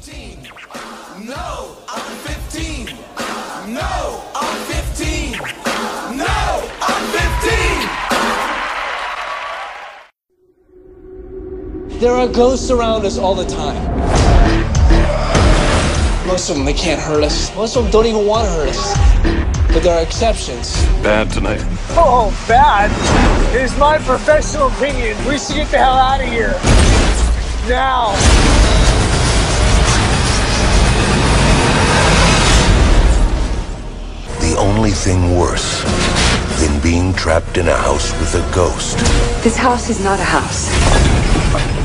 15. No, I'm 15. No, I'm 15. No, I'm 15. There are ghosts around us all the time. Most of them, they can't hurt us. Most of them don't even want to hurt us. But there are exceptions. Bad tonight. Oh, bad. It is my professional opinion. We should get the hell out of here. Now. Only thing worse than being trapped in a house with a ghost This house is not a house.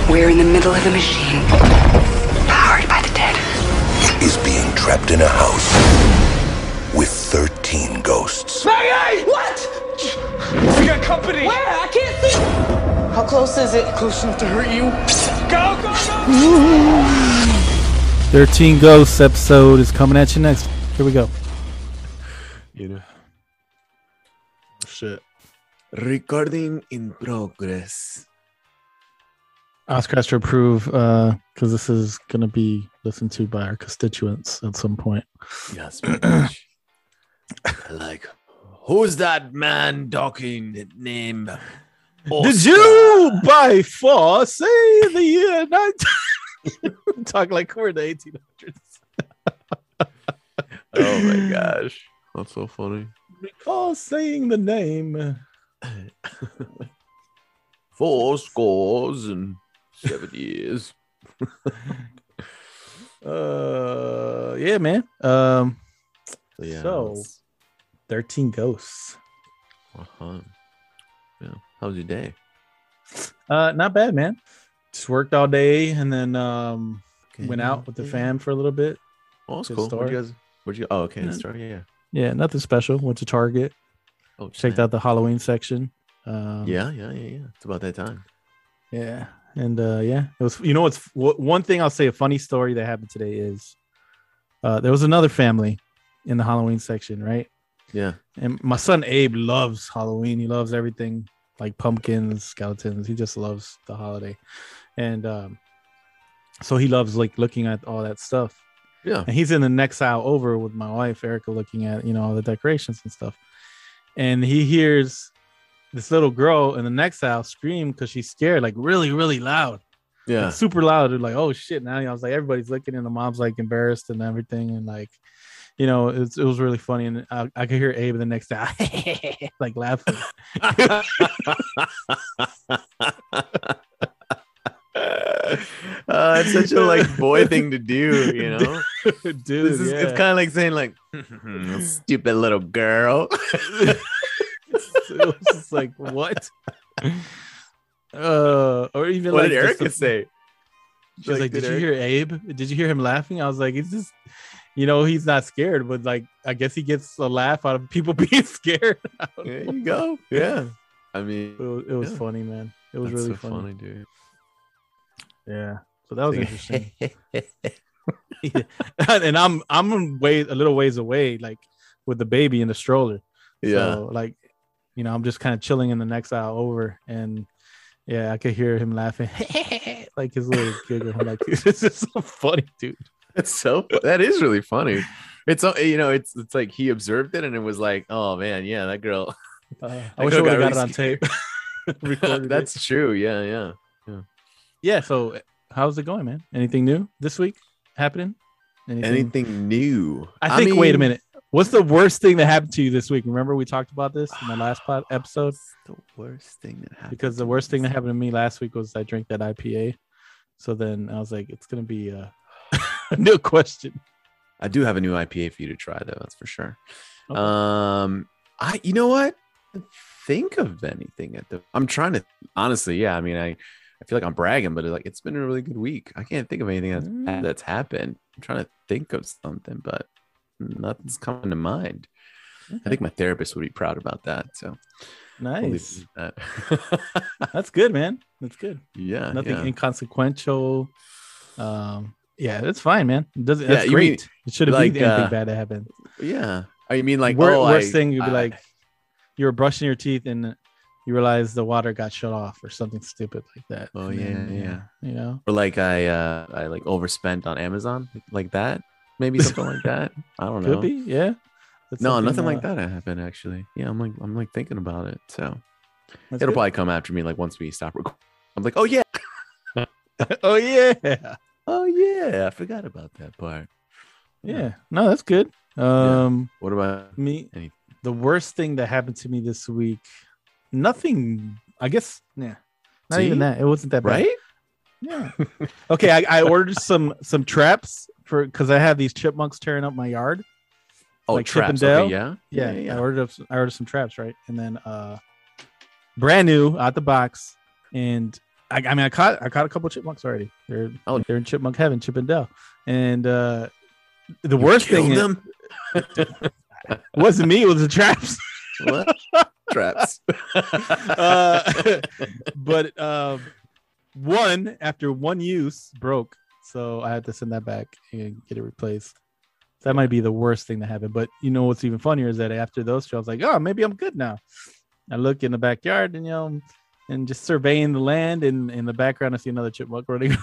We're in the middle of a machine. Powered by the dead. is being trapped in a house with 13 ghosts. Maggie! What? We got company. Where? I can't see. How close is it? Close enough to hurt you. Go, go, go! 13 Ghosts episode is coming at you next. Here we go. You know. Oh, shit. Recording in progress. Ask has to approve because uh, this is going to be listened to by our constituents at some point. Yes, bitch. like, who's that man talking? That name? Did you by far say the year 19? Talk like we're in the 1800s. Oh my gosh, that's so funny. Recall saying the name. Four scores and seven years. Uh, yeah, man. Um, Yeah. So- 13 Ghosts. uh-huh. Yeah. How was your day? Uh, not bad, man. Just worked all day and then um went out with the fam for a little bit. Oh, that's cool. Where'd you guys? Where'd you? Oh, okay. Store. Yeah. Yeah, nothing special. Went to Target, Oh, checked out the Halloween section. Um, Yeah, yeah, yeah, yeah. It's about that time. yeah, and uh, yeah, it was. You know, what's wh- one thing I'll say. A funny story that happened today is uh, there was another family in the Halloween section, right? Yeah. And my son Abe loves Halloween. He loves everything like pumpkins, skeletons. He just loves the holiday, and um, so he loves like looking at all that stuff. Yeah. And he's in the next aisle over with my wife Erica, looking at you know all the decorations and stuff. And he hears this little girl in the next aisle scream because she's scared, like really, really loud, Yeah. like, super loud. They're like, "Oh shit!" Now I was like, everybody's looking, and the mom's like embarrassed and everything, and like, you know, it's, it was really funny. And I, I could hear Abe in the next aisle, like laughing. uh, it's such a like boy thing to do, you know. Dude, This is, yeah. It's kind of like saying like, stupid little girl. it's just like what? Uh, or even like what like did just Erica the- say? She's like, Like, "Did did you hear Abe? Did you hear him laughing?" I was like, "It's just, you know, he's not scared, but like, I guess he gets a laugh out of people being scared." There you go. Yeah. I mean, It was, it was Yeah. funny, man. It was that's really so funny. funny, dude. Yeah, so that was interesting. Yeah. and I'm I'm way a little ways away, like with the baby in the stroller. yeah. So, like, you know, I'm just kind of chilling in the next aisle over, and yeah, I could hear him laughing, like his little giggle. I'm like, this is so funny, dude. That's so that is really funny. It's so you know, it's it's like he observed it and it was like, oh man, yeah, that girl. Uh, That I wish I would have got got it on tape. Recorded it. That's true. Yeah, yeah. Yeah. So, how's it going, man? Anything new this week happening? Anything new? I think. wait a minute. What's the worst thing that happened to you this week? Remember we talked about this in the last pod episode. The worst thing that happened. Because the worst thing that happened to me last week was I drank that IPA. So then I was like, it's gonna be uh, a new question. I do have a new IPA for you to try though. That's for sure. Okay. Um, I you know what? Think of anything at the. I'm trying to honestly. Yeah, I mean, I I feel like I'm bragging, but it's like it's been a really good week. I can't think of anything that's Mm. that's happened. I'm trying to think of something, but nothing's coming to mind. I think my therapist would be proud about that. So Nice. that. That's good, man. That's good. yeah, Nothing yeah. inconsequential. Um, yeah, that's fine, man. It doesn't. Yeah, That's mean, great. it should have like, be anything uh, bad that happened. yeah. I mean, like Wor- oh, worst I- thing you'd be I- like, you were brushing your teeth and you realize the water got shut off or something stupid like that. Oh, yeah, then, yeah. You know, Or like I uh I like overspent on Amazon like that. Maybe something like that. I don't know. could be. Yeah. That's No, nothing like uh, that happened actually. Yeah, I'm like I'm like thinking about it. So that's it'll good. probably come after me like once we stop recording. I'm like, oh yeah, oh yeah. oh yeah, I forgot about that part. Yeah. No, that's good. Um, What about me, Any- the worst thing that happened to me this week, nothing. I guess, yeah, not even that. It wasn't that bad. right? Yeah. okay, I, I ordered some some traps for because I have these chipmunks tearing up my yard. Oh, Like Chip and traps. Okay, Dale? yeah. Yeah, yeah, I ordered up, some- I ordered some traps, right? And then uh brand new out the box. And I, I mean I caught I caught a couple chipmunks already. They're Oh. they're in chipmunk heaven, Chip and Dale. And uh the worst thing Killed is- wasn't me, it was the traps. what? traps. uh, but um, one after one use broke, so I had to send that back and get it replaced. That might be the worst thing to happen. But you know what's even funnier is that after those two, I was like, oh, maybe I'm good now. I look in the backyard and you know, and just surveying the land, and in the background, I see another chipmunk running.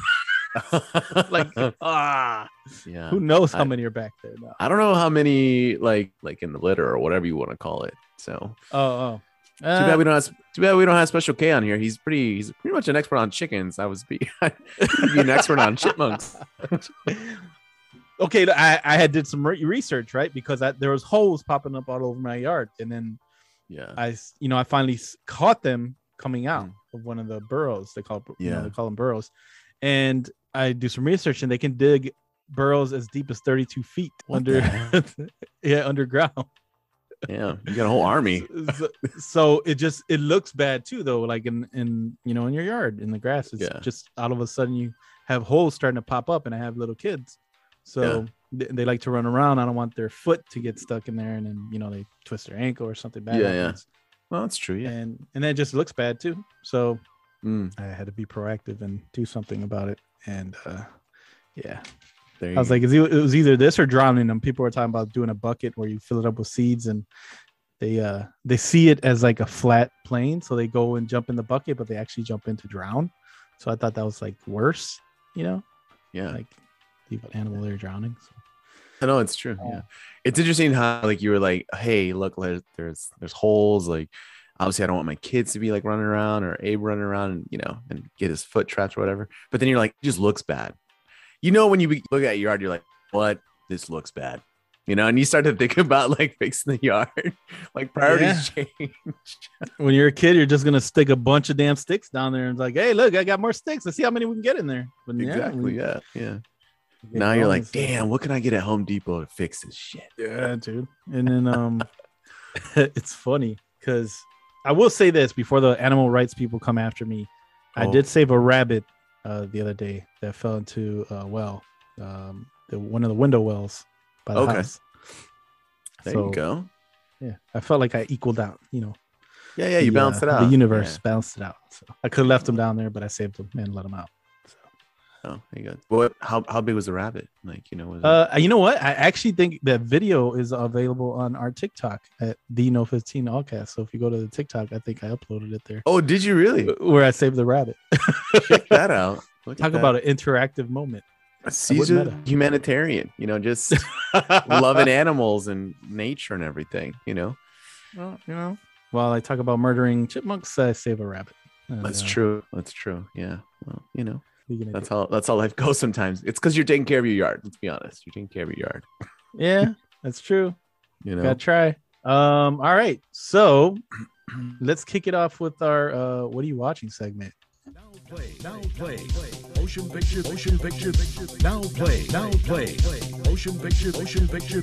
like, ah, yeah. who knows how I- many are back there now? I don't know how many like like in the litter or whatever you want to call it. So Oh, oh. too bad Uh, we don't have too bad we don't have Special K on here. He's pretty he's pretty much an expert on chickens. I was be, be an expert on chipmunks. okay i, I had did some re- research right because I, there was holes popping up all over my yard and then Yeah. I you know i finally caught them coming out Mm. of one of the burrows they call it you know, Yeah. they call them burrows and i do some research and they can dig burrows as deep as 32 feet What under yeah underground yeah. You got a whole army. so, so it just it looks bad too though like in in you know in your yard in the grass it's Yeah. just all of a sudden you have holes starting to pop up and i have little kids so they, they like to run around i don't want their foot to get stuck in there and then you know they twist their ankle or something bad Yeah, yeah. Well, that's true. Yeah. and and that just looks bad too so Mm, i had to be proactive and do something about it and uh yeah I was you like, it was either this or drowning them. People were talking about doing a bucket where you fill it up with seeds and they uh they see it as like a flat plane, so they go and jump in the bucket, but they actually jump in to drown. So I thought that was like worse, you know, yeah. like leave an animal there drowning. So. I know it's true. Yeah, it's interesting how like you were like, hey, look, there's there's, there's holes. Like, obviously, I don't want my kids to be like running around or Abe running around and you know and get his foot trapped or whatever. But then you're like, it just looks bad. You know, when you look at your yard, you're like, what? This looks bad. You know, and you start to think about like fixing the yard, like priorities change. When you're a kid, you're just gonna stick a bunch of damn sticks down there and it's like, hey, look, I got more sticks. Let's see how many we can get in there. But exactly. Yeah. Yeah. we get Now you're like, damn, what can I get at Home Depot to fix this shit? Yeah, dude. And then um it's funny because I will say this before the animal rights people come after me. I Oh. did save a rabbit uh the other day that fell into a well. Um the one of the window wells by the Okay. house. There So, you go. Yeah. I felt like I equaled out, you know. Yeah, yeah, you the, balanced uh, it out. The universe Yeah. balanced it out. So I could have left them down there, but I saved them and let them out. So Oh, there you go. What? How how big was the rabbit? Like you know, was it- Uh, you know what? I actually think that video is available on our TikTok at the No 15 Allcast. So if you go to the TikTok, I think I uploaded it there oh, did you really where I saved the rabbit. check that out? Look at Talk that. about an interactive moment. Caesar meta. humanitarian. You know, just loving animals and nature and everything. You know, Well, you know, while I talk about murdering chipmunks, I save a rabbit. And, that's uh, true. That's true. Yeah. Well, you know, what are you that's do? how that's how life goes. Sometimes it's because you're taking care of your yard. Let's be honest. You're taking care of your yard. Yeah, that's true. You know. Gotta try. Um, all right. So let's kick it off with our uh what are you watching segment. Now play, now play. Motion picture, motion picture. Now play, now play. Motion picture, motion picture.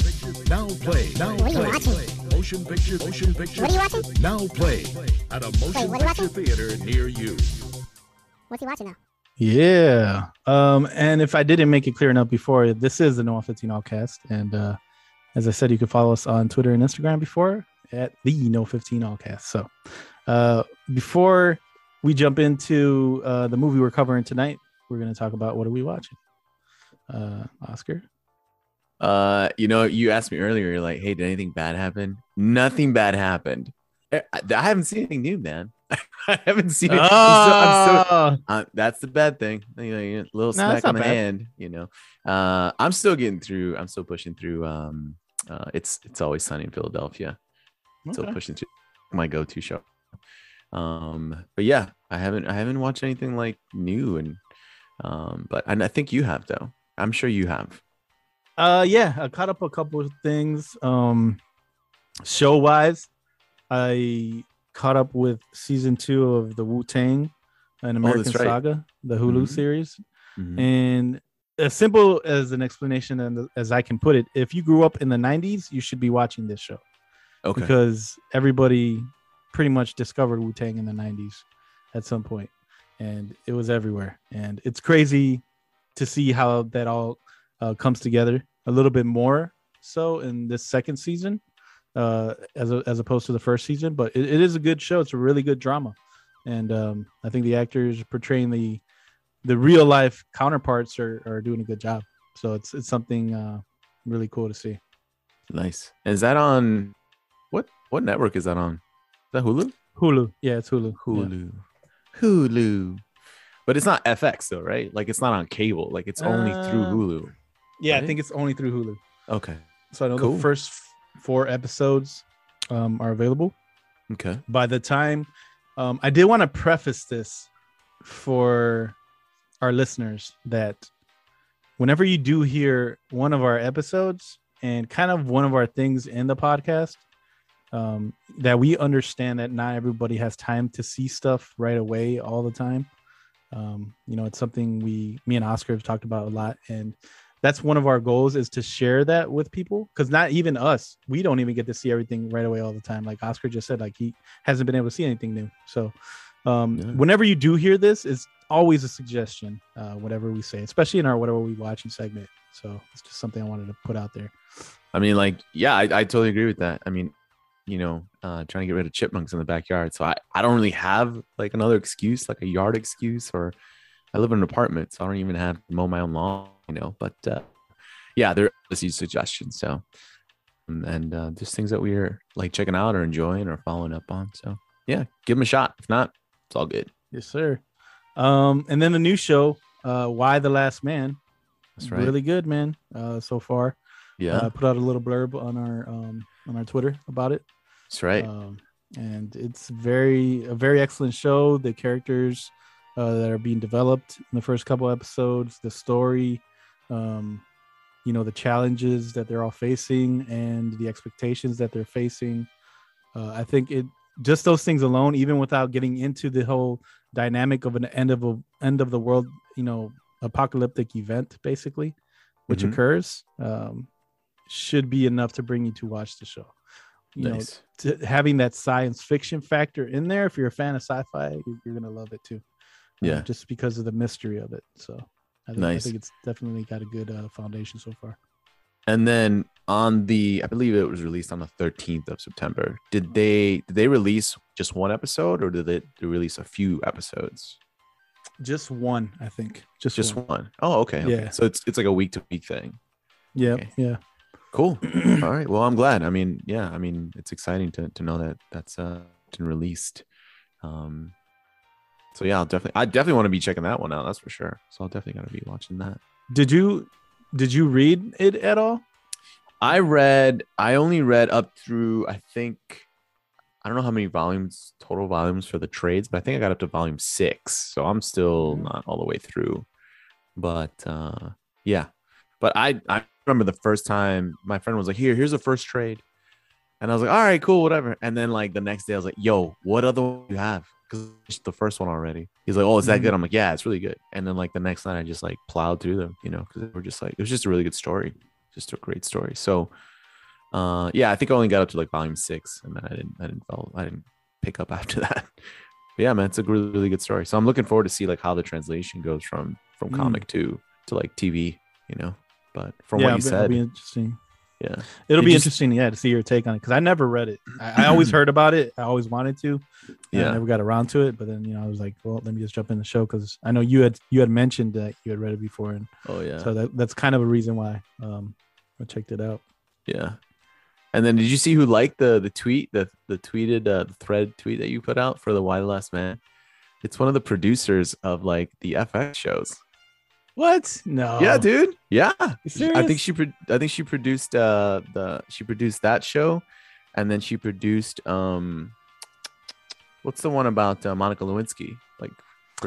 Now play, now What are you play. watching? Motion picture, motion picture. What are you watching? Now play at a motion what are you picture theater near you. What's he watching now? Yeah. Um, and if I didn't make it clear enough before, this is the Noah 15 Allcast. And uh as I said, you can follow us on Twitter and Instagram before at the No 15 Allcast. So uh before we jump into uh the movie we're covering tonight, we're gonna talk about what are we watching. Uh Oscar. Uh, you know, you asked me earlier. You're like, "Hey, did anything bad happen?" Nothing bad happened. I, haven't seen anything new, man. I haven't seen it. I'm so- I'm Oh, uh, that's the bad thing. You know, you- little No, smack on the bad. hand. You know, uh, I'm still getting through. I'm still pushing through. Um, uh, it's it's always sunny in Philadelphia. Still pushing through my go-to show. Um, but yeah, I haven't I haven't watched anything like new and um, but and I think you have though. I'm sure you have. Uh, yeah, I caught up a couple of things. Um, show wise, I caught up with season two of the Wu Tang, an American Oh, right. Saga, the Hulu Mhm. series. Mhm. And as simple as an explanation and as I can put it, if you grew up in the 90s, you should be watching this show Okay. because everybody pretty much discovered Wu Tang in the 90s at some point, and it was everywhere. And it's crazy to see how that all uh, comes together a little bit more so in this second season uh, as, a, as opposed to the first season. But it, it is a good show. It's a really good drama. And um, I think the actors portraying the the real life counterparts are, are doing a good job. So it's it's something uh, really cool to see. Nice. Is that on what what network is that on? Is that Hulu? Hulu, yeah, it's Hulu. Yeah. Hulu. Hulu. But it's not FX though, right? Like it's not on cable. Like it's only through Uh, Hulu. Yeah, I think it's only through Hulu. Okay. So I know Cool. the first four episodes um, are available. Okay. By the time, um, I did want to preface this for our listeners that whenever you do hear one of our episodes and kind of one of our things in the podcast, um, that we understand that not everybody has time to see stuff right away all the time. Um, you know, it's something we, me and Oscar have talked about a lot, and that's one of our goals is to share that with people because not even us, we don't even get to see everything right away all the time. Like Oscar just said, like he hasn't been able to see anything new. So, um, Yeah. whenever you do hear this, it's always a suggestion, uh, whatever we say, especially in our whatever we watching segment. So it's just something I wanted to put out there. I mean, like, yeah, I, I totally agree with that. I mean, you know, uh, trying to get rid of chipmunks in the backyard. So I, I don't really have like another excuse, like a yard excuse, or I live in an apartment, so I don't even have to mow my own lawn, you know. But uh, yeah, there are these suggestions. So um, and uh, just things that we're like checking out or enjoying or following up on. So yeah, give them a shot. If not, it's all good. Yes, sir. Um, and then the new show, uh, Y: The Last Man. That's right. Really good, man. Uh, so far. Yeah, Uh, put out a little blurb on our um on our Twitter about it. that's right. Um, and it's very a very excellent show. The characters uh, that are being developed in the first couple episodes, the story, um, you know, the challenges that they're all facing, and the expectations that they're facing. Uh, I think it just those things alone, even without getting into the whole dynamic of an end of a end of the world, you know, apocalyptic event, basically, which Mhm. occurs, um, should be enough to bring you to watch the show. You know, nice. to having that science fiction factor in there. If you're a fan of sci-fi, you're, you're gonna love it too. uh, Yeah. just because of the mystery of it. So, I think, Nice. I think it's definitely got a good uh, foundation so far. And then on the, I believe it was released on the 13th of September. Did they did they release just one episode or did they, they release a few episodes? Just one, I think. Just Just one. one. Oh, okay. okay. Yeah. So it's it's like a week to week thing. Yeah, okay. yeah. Cool. All right. Well, I'm glad. I mean, yeah. I mean, it's exciting to to know that that's uh been released. Um. So yeah, I'll definitely I definitely want to be checking that one out. That's for sure. So I'll definitely gotta be watching that. Did you did you read it at all? I read, I only read up through, I think, I don't know how many volumes, total volumes for the trades, but I think I got up to volume six. So I'm still not all the way through. But uh yeah. But I I remember the first time my friend was like, Here, here's the first trade. And I was like, All right, cool, whatever. And then like the next day I was like, Yo, what other one do you have? Because the first one already. He's like, Oh, is that Mhm. good? I'm like, Yeah, it's really good. And then like the next night I just like plowed through them, you know, because we're just like, it was just a really good story just a great story. So, uh, yeah, I think I only got up to like volume six, and then I didn't, I didn't follow, I didn't pick up after that. But yeah, man, it's a really, really good story. So I'm looking forward to see like how the translation goes from from Mm. comic to to like TV, you know. But from yeah, what you said, be interesting. Yeah, It'll It be interesting, yeah, to see your take on it because I never read it. I, I always heard about it. I always wanted to. and I yeah, never got around to it. But then you know, I was like, well, let me just jump in the show because I know you had you had mentioned that you had read it before, and oh yeah, so that that's kind of a reason why um I checked it out. yeah. And then did you see who liked the the tweet the the tweeted uh, the thread tweet that you put out for the Y: The Last Man? It's one of the producers of like the FX shows. What? No. Yeah, dude. Yeah. I think she pro- I think she produced uh the she produced that show and then she produced um what's the one about uh, Monica Lewinsky? Like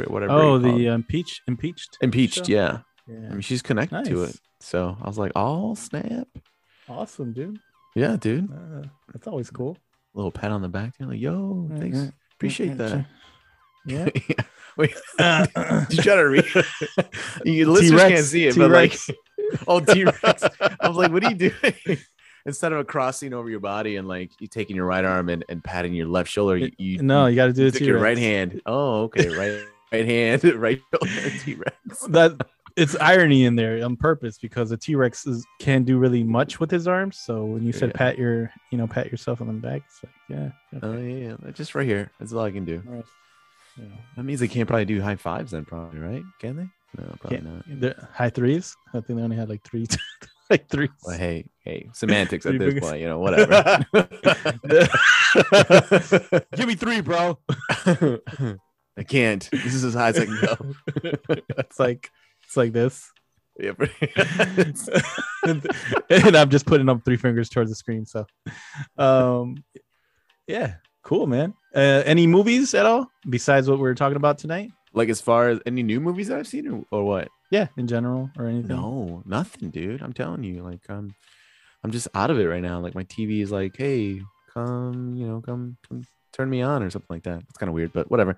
whatever. Oh, the uh, impeach impeached. impeached, show? yeah. I mean she's connected to it. So I was like, "Oh, snap." Awesome, dude. Yeah, dude. Uh, that's always cool. little pat on the back. You're like, "Yo, thanks. Mhm. Appreciate that." yeah. Yeah. Wait, Uh, you try to read? you listeners can't T-Rex, see it, but like, oh, T Rex. I was like, what are you doing? Instead of a crossing over your body and like you taking your right arm and, and patting your left shoulder, you, you no, you got to do it took to your right hand. Oh, okay, right, right hand, right shoulder, T Rex. That it's irony in there on purpose because a T Rex can't do really much with his arms. So when you said Yeah. pat your, you know, pat yourself on the back, it's like, yeah, Oh okay. yeah, yeah, just right here. That's all I can do. All right. Yeah. That means they can't probably do high fives then, probably, right? Can they? No, probably Can't- not. they're high threes. I think they only had like three, like three. Well, hey, hey, semantics at this fingers. point, you know, whatever. Give me three, bro. I can't. This is as high as I can go. it's like it's like this, Yeah, but- and I'm just putting up three fingers towards the screen. So, um, yeah, cool, man. Uh, any movies at all besides what we are talking about tonight? like as far as any new movies that I've seen or, or what? Yeah, in general or anything. No, nothing, dude. I'm telling you, like I'm I'm just out of it right now. Like my TV is like, hey, come, you know, come, come turn me on or something like that. It's kind of weird, but whatever.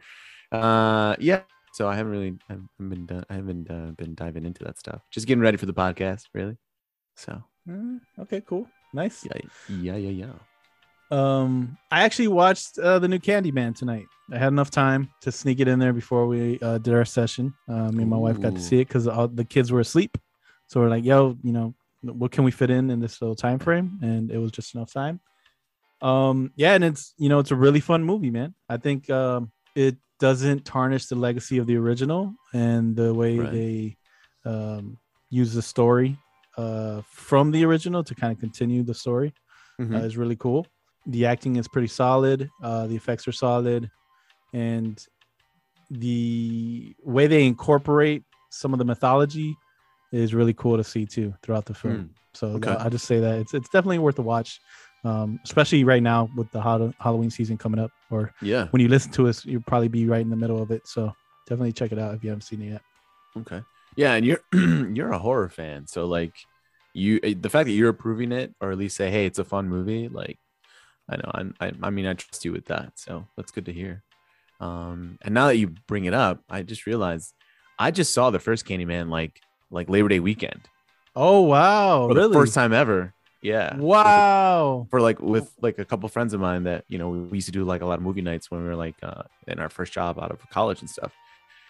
Uh yeah. So I haven't really I haven't been I haven't uh, been diving into that stuff. Just getting ready for the podcast, really. So Mm, okay, cool, nice. yeah, yeah, yeah, yeah. Um, I actually watched uh, the new Candyman tonight. I had enough time to sneak it in there before we uh, did our session. Uh, me and my wife got to see it because all the kids were asleep. So we're like, "Yo, you know, what can we fit in in this little time frame?" And it was just enough time. Um, yeah, and it's you know it's a really fun movie, man. I think um, it doesn't tarnish the legacy of the original and the way Right. they um, use the story uh, from the original to kind of continue the story Mhm. uh, is really cool. The acting is pretty solid. Uh, the effects are solid, and the way they incorporate some of the mythology is really cool to see too throughout the film. Mm, So okay. I just say that it's it's definitely worth a watch, um, especially right now with the Halloween season coming up. Or Yeah. when you listen to us, you'll probably be right in the middle of it. So definitely check it out if you haven't seen it yet. Okay. Yeah, and you're you're a horror fan, so like you eh, the fact that you're approving it or at least say, hey, it's a fun movie, like I know I'm, I I mean I trust you with that, so that's good to hear. Um, and now that you bring it up, I just realized I just saw the first Candyman like like Labor Day weekend Oh wow! for really? the first time ever. Yeah. Wow! For like with like a couple friends of mine that you know we used to do like a lot of movie nights when we were like uh, in our first job out of college and stuff.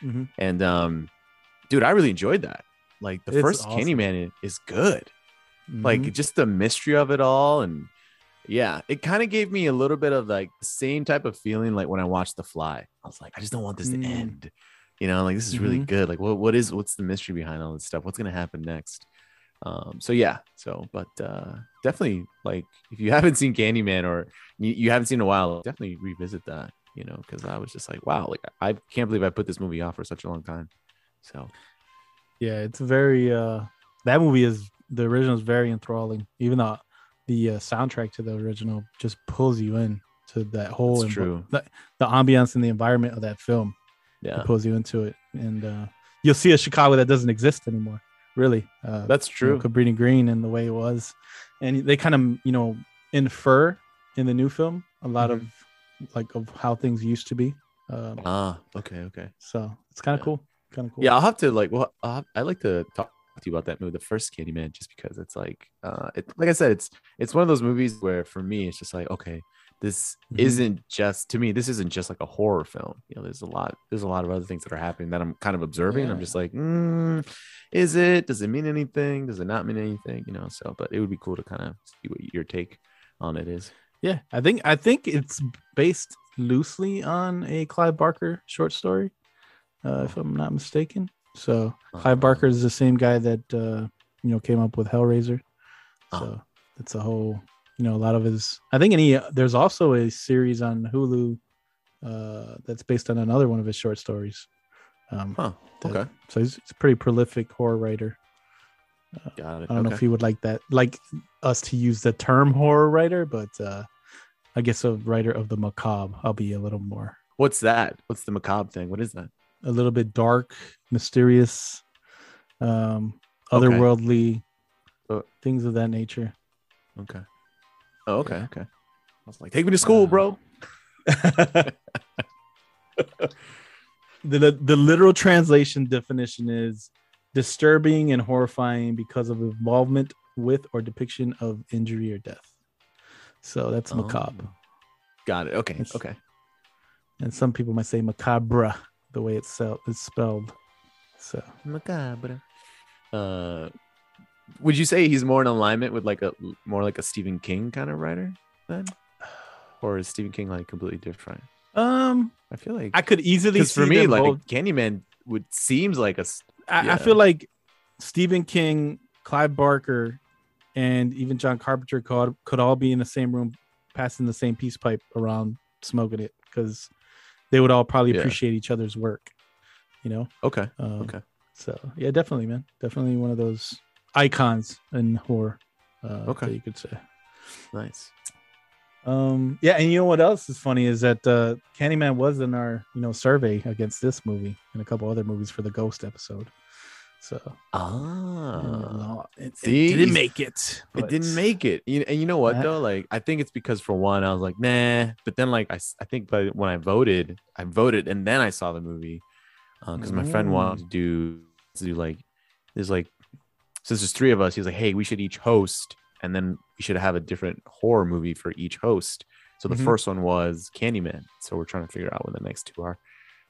Mhm. And um, dude, I really enjoyed that. Like the It's first awesome. Candyman is good. Like Mhm. just the mystery of it all, and yeah, it kind of gave me a little bit of like the same type of feeling like when I watched The Fly. I was like, I just don't want this Mm. to end. You know, like this is really Mhm. good. Like, what what is what's the mystery behind all this stuff? What's gonna happen next? Um, so yeah, so but uh definitely like if you haven't seen Candyman or you, you haven't seen in a while, definitely revisit that, you know, because I was just like, wow, like I can't believe I put this movie off for such a long time. So Yeah, it's very uh that movie is the original is very enthralling. Even though the uh, soundtrack to the original just pulls you in to that whole That's true. The, the ambiance and the environment of that film yeah, it pulls you into it, and uh, you'll see a Chicago that doesn't exist anymore. Really, uh, that's you know, true. Cabrini Green and the way it was, and they kind of you know infer in the new film a lot Mhm. of like of how things used to be. Um, Ah, okay, okay. so it's kind of Yeah. cool. Kind of cool. Yeah, I'll have to like. Well, I'll I like to talk to you about that movie, the first Candyman, just because it's like, uh, it, like I said, it's it's one of those movies where for me, it's just like, okay, this Mhm. isn't just to me. This isn't just like a horror film. You know, there's a lot. There's a lot of other things that are happening that I'm kind of observing. I'm just like, mm, is it? Does it mean anything? Does it not mean anything? You know. So, but it would be cool to kind of see what your take on it is. Yeah, I think I think it's based loosely on a Clive Barker short story, uh, if I'm not mistaken. So Clive Uh, Barker is the same guy that uh, you know came up with Hellraiser. So it's a whole you know a lot of his. I think any there's also a series on Hulu uh, that's based on another one of his short stories. Um, Huh. that- Okay. So he's, he's a pretty prolific horror writer. Got it. I don't know if he would like that, like us to use the term horror writer, but uh, I guess a writer of the macabre. I'll be a little more, What's that? What's the macabre thing? What is that? A little bit dark, mysterious, um, Okay. otherworldly, Uh, things of that nature. Okay. Oh, okay. Okay. I was like, take me to school, Uh, bro. the the literal translation definition is disturbing and horrifying because of involvement with or depiction of injury or death. So that's Oh. macabre. Got it. Okay. It's- Okay. And some people might say macabre the way it's, spelled. it's spelled. So Macabre. Uh, would you say he's more in alignment with like a more like a Stephen King kind of writer then, or is Stephen King like completely different? um I feel like I could easily because for me, them like both- Candyman would seems like a s- I, yeah. I feel like Stephen King, Clive Barker, and even John Carpenter could could all be in the same room, passing the same peace pipe around, smoking it, because they would all probably Yeah. appreciate each other's work. You know. okay. Um, Okay. So yeah, definitely, man, definitely one of those icons in horror. Uh, Okay. you could say. Nice. Um, yeah, and you know what else is funny is that uh, Candyman was in our you know survey against this movie and a couple other movies for the Ghost episode. So Ah. no, it, it see? didn't make it. It didn't make it. You, and you know what Uh, though? Like I think it's because for one, I was like, nah. But then like I, I think by when I voted, I voted and then I saw the movie because my friend wanted to do to do like there's like since there's three of us, he was like, hey, we should each host and then we should have a different horror movie for each host. So the Mhm. first one was Candyman. So we're trying to figure out what the next two are.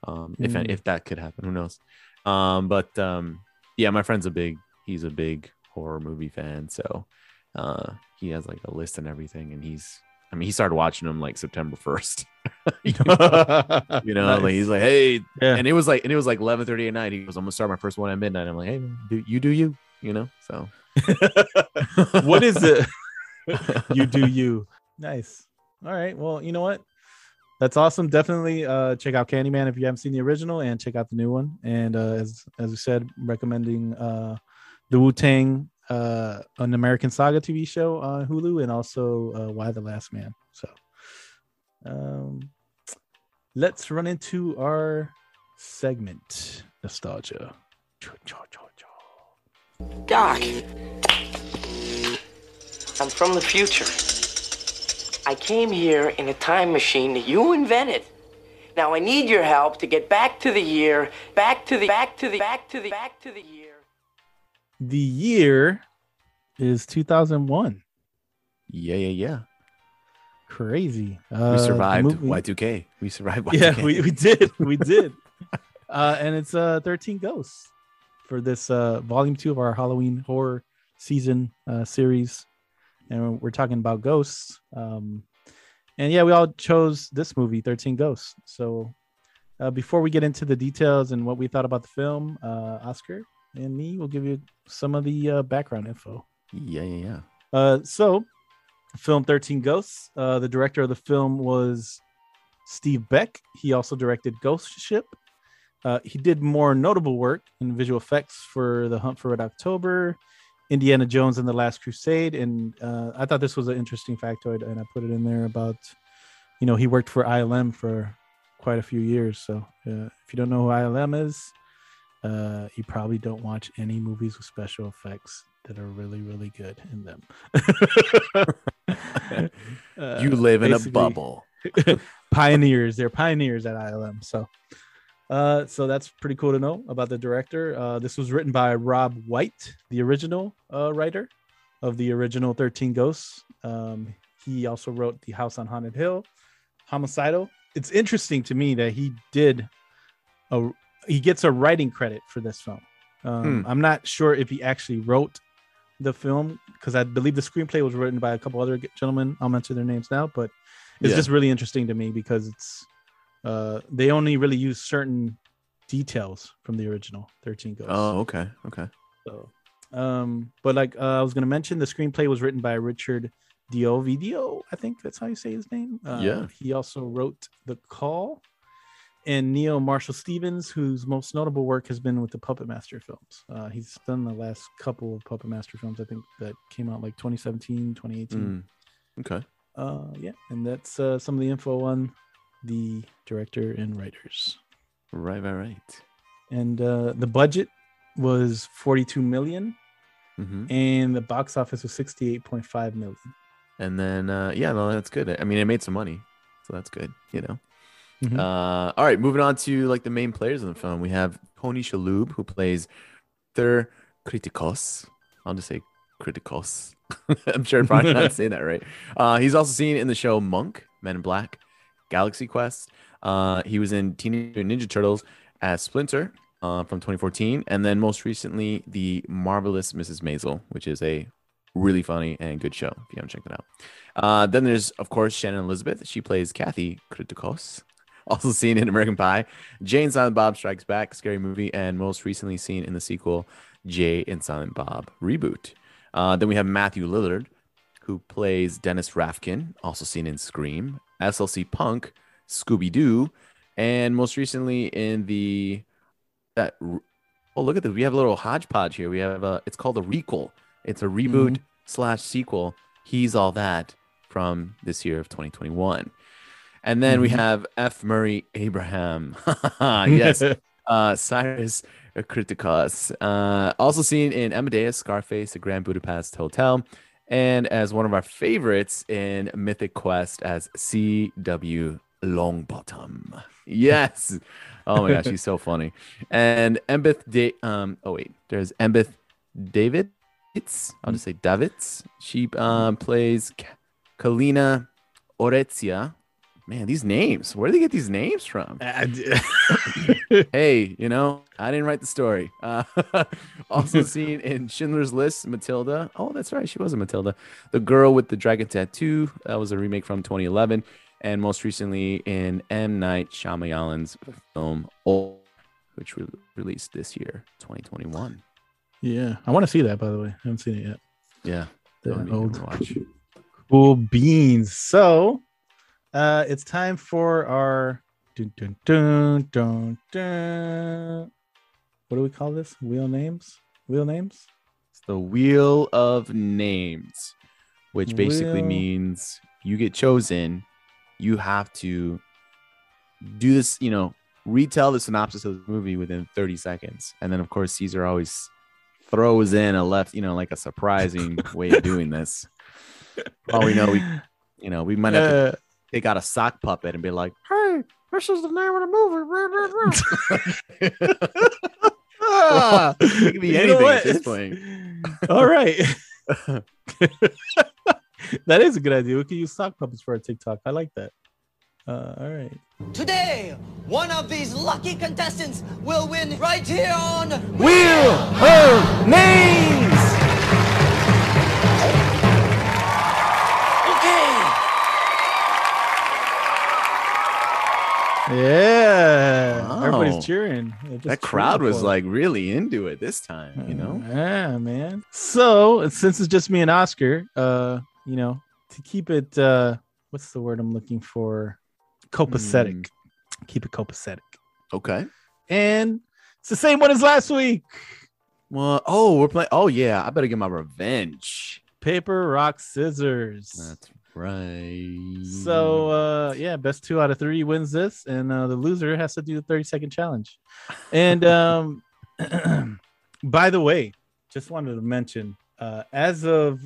Um, if Mm. if that could happen, who knows? Um, but um, yeah, my friend's a big he's a big horror movie fan, so uh, he has like a list and everything, and he's I mean he started watching them like September first. you know, you know, like he's like, hey, Yeah. and it was like and it was like eleven thirty at night. He goes, I'm gonna start my first one at midnight. I'm like, hey, man, do you do you, you know? So what is it? you do you. Nice. All right. Well, you know what? That's awesome. Definitely uh, check out Candyman if you haven't seen the original, and check out the new one. And uh, as as we said, recommending uh, the Wu Tang, uh, an American Saga TV show on Hulu, and also uh, Y: The Last Man. So, um, let's run into our segment nostalgia. Doc, I'm from the future. I came here in a time machine that you invented. Now I need your help to get back to the year, back to the, back to the, back to the, back to the year. The year is 2001. yeah, yeah, yeah. Crazy. We Uh, the survived movie- Y2K. We survived Y2K. Yeah, we, we did. We did. uh, and it's uh 13 Ghosts for this uh volume two of our Halloween horror season uh series. And we're talking about ghosts. Um and yeah, we all chose this movie, 13 Ghosts. So uh, before we get into the details and what we thought about the film, uh, Oscar and me will give you some of the uh, background info. yeah, yeah, yeah. Uh, so, film 13 Ghosts. Uh, the director of the film was Steve Beck. He also directed Ghost Ship. Uh, he did more notable work in visual effects for The Hunt for Red October, Indiana Jones and the Last Crusade. And uh, I thought this was an interesting factoid, and I put it in there about, you know, he worked for ILM for quite a few years. So, uh, if you don't know who ILM is, uh, you probably don't watch any movies with special effects that are really, really good in them. You live in a bubble. pioneers. They're pioneers at ILM. So, uh, so that's pretty cool to know about the director. Uh, this was written by Robb White, the original uh, writer of the original 13 Ghosts. Um, he also wrote The House on Haunted Hill, Homicidal. It's interesting to me that he did a he gets a writing credit for this film. Um, Hmm. I'm not sure if he actually wrote the film because I believe the screenplay was written by a couple other gentlemen. I'll mention their names now, but it's Yeah. just really interesting to me because it's uh, they only really use certain details from the original 13 Ghosts. Oh, okay, okay. So, um, but like uh, I was going to mention, the screenplay was written by Richard D'Ovidio, I think that's how you say his name. Uh, Yeah. He also wrote The Call. And Neil Marshall Stevens, whose most notable work has been with the Puppet Master films. Uh, he's done the last couple of Puppet Master films, I think, that came out like 2017, 2018. Mm, okay. Uh, yeah, and that's uh, some of the info on the director and writers. Right, right, right. And uh, the budget was 42 million, hmm and the box office was 68.5 million. And then, uh, yeah, no, that's good. I mean, it made some money, so that's good. You know. Mhm. Uh, all right, moving on to like the main players in the film. We have Tony Shalhoub who plays Thur Kritikos. I'll just say Kritikos. I'm sure I'm probably not saying that right. Uh, he's also seen in the show Monk, Men in Black, Galaxy Quest. Uh, he was in Teenage Ninja Turtles as Splinter uh, from 2014, and then most recently the Marvelous Mrs. Maisel, which is a really funny and good show. If you haven't checked it out. Uh, then there's of course Shannon Elizabeth. She plays Kathy Kritikos also seen in American Pie, Jay and Silent Bob Strikes Back, scary movie, and most recently seen in the sequel Jay and Silent Bob reboot. Uh, then we have Matthew Lillard, who plays Dennis Rafkin, also seen in Scream, SLC Punk, Scooby Doo, and most recently in the that. Oh, look at this! We have a little hodgepodge here. We have a. It's called a requel. It's a reboot slash sequel. He's all that from this year of 2021. And then we Mhm. have F. Murray Abraham. yes. uh, Cyrus Kritikos. Uh, also seen in Amadeus, Scarface, The Grand Budapest Hotel, and as one of our favorites in Mythic Quest as C.W. Longbottom. Yes. Oh my gosh, he's so funny. And Embeth da- um oh wait, there's Embeth Davidtz. It's I'll just say Davids. She um plays Kalina Oretzia. Man, these names. Where do they get these names from? hey, you know, I didn't write the story. Uh, also seen in Schindler's List, Matilda. Oh, that's right, she was a Matilda. The Girl with the Dragon Tattoo. That was a remake from 2011, and most recently in M Night Shyamalan's film, Old, which was released this year, 2021. Yeah, I want to see that by the way. I haven't seen it yet. Yeah, The that would be good old watch. cool beans. So, uh, it's time for our dun, dun, dun, dun, dun. What do we call this? Wheel names? Wheel names? It's the Wheel of Names, which basically Wheel- means you get chosen. You have to do this, you know, retell the synopsis of the movie within 30 seconds. And then, of course, Caesar always throws in a left, you know, like a surprising way of doing this. Oh, we know we, you know, we might have to Uh, got a sock puppet and be like, hey, this is the name of the movie. ah, it could be you anything at this point. All right. that is a good idea. We could use sock puppets for a TikTok. I like that. Uh, all right. Today, one of these lucky contestants will win right here on Wheel of Names. Yeah. Wow. Everybody's cheering. That crowd was it. like really into it this time, you know? Yeah, man. So since it's just me and Oscar, uh, you know, to keep it uh what's the word I'm looking for? Copacetic. Keep it copacetic. Okay. And it's the same one as last week. Well, oh, we're playing. Oh, yeah. I better get my revenge. Paper, rock, scissors. That's right. So uh yeah, best two out of three wins this, and uh the loser has to do the 30 second challenge. And um by the way, just wanted to mention uh as of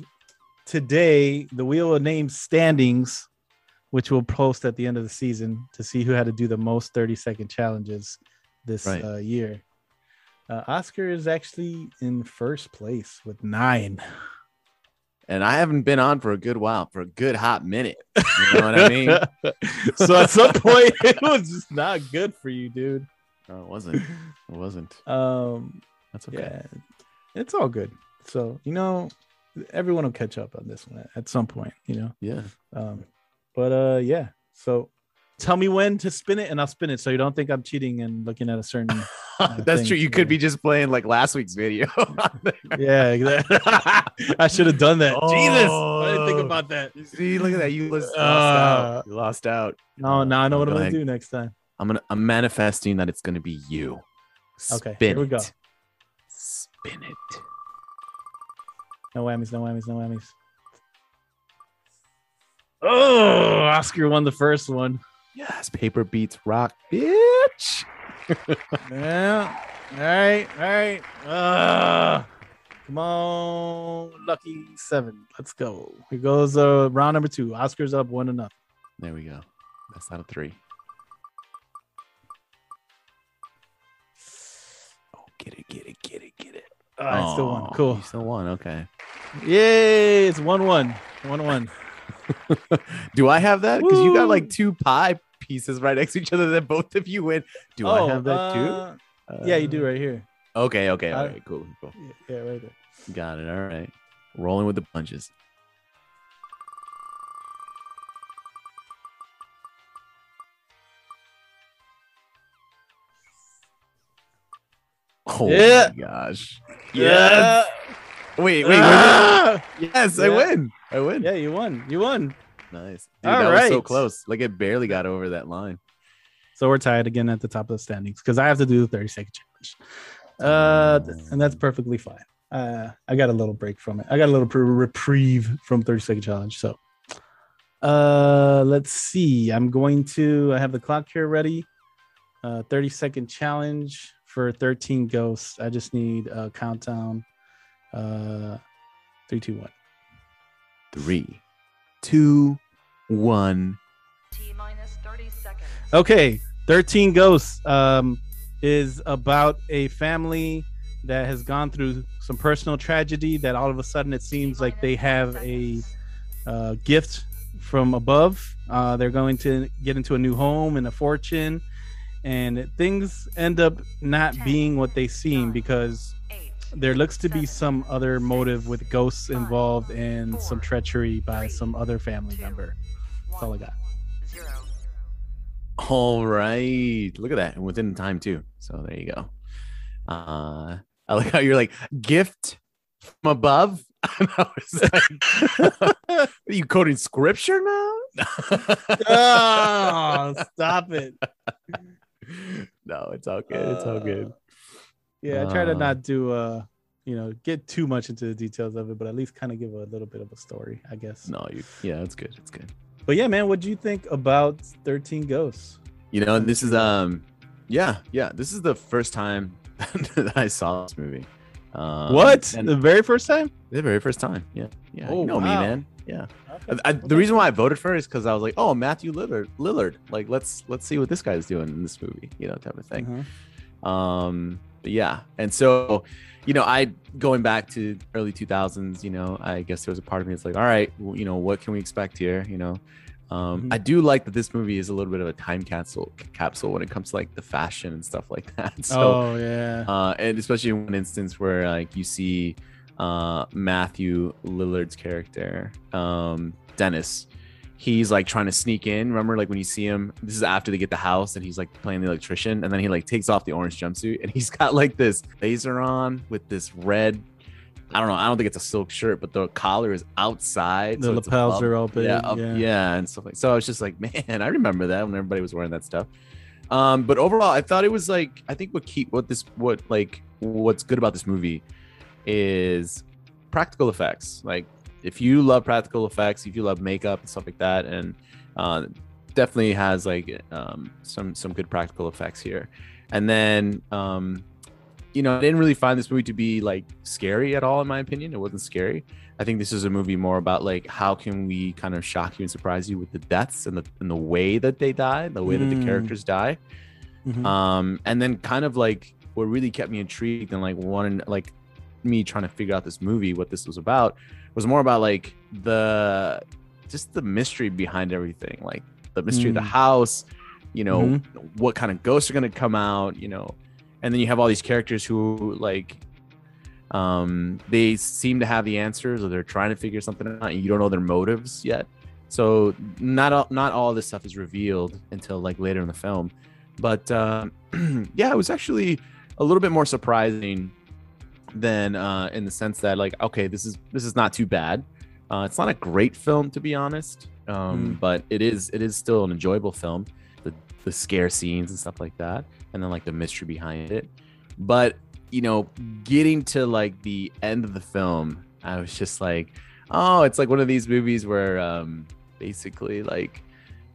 today, the wheel of names standings, which we'll post at the end of the season to see who had to do the most 30 second challenges this Right. uh, year. Uh, Oscar is actually in first place with nine. And I haven't been on for a good while, for a good hot minute. You know what I mean? so at some point it was just not good for you, dude. No, it wasn't. It wasn't. Um, That's okay. yeah, it's all good. So you know, everyone will catch up on this one at- at some point. You know, Yeah. um, but uh, yeah. So tell me when to spin it, and I'll spin it, so you don't think I'm cheating and looking at a certain That's true. You could be just playing like last week's video. Yeah, exactly. I should have done that. Jesus, I didn't think Oh. about that. You see, look at that. You lost, Uh, out. You lost out. No, now I know what Go I'm gonna do next time. I'm gonna. I'm manifesting that it's gonna be you. Okay, Spin here we go. it. Spin it. No whammies, no whammies, no whammies. Oh, Oscar won the first one. Yes, paper beats rock, bitch. Yeah. All right. All right. Uh, come on, lucky seven. Let's go. Here goes uh, round number two. Oscar's up one to nothing. There we go. That's not a three. Oh, get it, get it, get it, get it. Oh, I still won. Cool. You still won. Okay. Yay! It's one one. One one. Do I have that? Because you got like two pie pieces right next to each other that both of you win. Do I have that uh, too? yeah, you do right here. Okay, okay, I- okay, cool, cool. Yeah, yeah, right there. Got it. All right. Rolling with the punches. Oh Yeah. my gosh. Yeah. Yes. Wait, wait, wait. Ah! Yes, I win. I win. Yeah, you won. You won. Nice. Dude, All that was so close. Like it barely got over that line. So we're tied again at the top of the standings because I have to do the 30 second challenge. Uh, th- and that's perfectly fine. Uh, I got a little break from it. I got a little reprieve from 30 second challenge. So, uh, let's see. I'm going to. I have the clock here ready. Uh, 30 second challenge for 13 ghosts. I just need a countdown. Uh, three, two, one. Three, two, one. Okay, 13 Ghosts um, is about a family that has gone through some personal tragedy that all of a sudden it seems like they have a uh, gift from above. Uh, they're going to get into a new home and a fortune, and things end up not being what they seem because there looks to be some other motive with ghosts involved and some treachery by some other family member. That's all I got. All right. Look at that. And within time too. So there you go. Uh I like how you're like gift from above. And I was like, are you quoting scripture now? oh, stop it. no, it's all good. It's all good. Yeah, I try to Uh, not do uh you know get too much into the details of it, but at least kind of give a little bit of a story, I guess. No, you yeah, it's good. It's good. But yeah, man, what do you think about 13 Ghosts? You know, this is um yeah, yeah. This is the first time that I saw this movie. Um, what? The very first time? the very first time. Yeah. Yeah. Oh, you know me, man. Yeah. I, the reason why I voted for it is because I was like, oh, Matthew Lillard, Lillard. Like, let's let's see what this guy's doing in this movie, you know, type of thing. Uh-huh. Um, but yeah, and so, you know, I going back to early 2000s, you know, I guess there was a part of me that's like, all right, well, you know, what can we expect here? You know, um, Mhm. I do like that this movie is a little bit of a time capsule capsule when it comes to like the fashion and stuff like that. So, oh yeah. uh, and especially in one instance where like you see uh, Matthew Lillard's character, um, Dennis. He's like trying to sneak in. Remember, like when you see him, this is after they get the house, and he's like playing the electrician, and then he like takes off the orange jumpsuit, and he's got like this laser on with this red. I don't know. I don't think it's a silk shirt, but the collar is outside. The it's lapels are open, Yeah, up- yeah. yeah, and stuff like. So I was just like, man, I remember that when everybody was wearing that stuff. Um, but overall, I thought it was like I think what keep what this what like what's good about this movie is practical effects. Like if you love practical effects, if you love makeup and stuff like that, and uh, definitely has like um, some some good practical effects here. And then um, you know, I didn't really find this movie to be like scary at all, in my opinion. It wasn't scary. I think this is a movie more about like how can we kind of shock you and surprise you with the deaths and the and the way that they die, the way that the Mm. characters die. Mhm. Um, and then kind of like what really kept me intrigued and like wanting like me trying to figure out this movie, what this was about, was more about like the just the mystery behind everything, like the mystery of the Mm. house, you know, Mhm. what kind of ghosts are gonna come out, you know, and then you have all these characters who like um they seem to have the answers or they're trying to figure something out and you don't know their motives yet so not all not all this stuff is revealed until like later in the film but um yeah it was actually a little bit more surprising than uh, in the sense that like okay, this is this is not too bad. Uh, it's not a great film to be honest, um, Mm. but it is it is still an enjoyable film. The the scare scenes and stuff like that, and then like the mystery behind it. But you know, getting to like the end of the film, I was just like, oh, it's like one of these movies where um, basically like,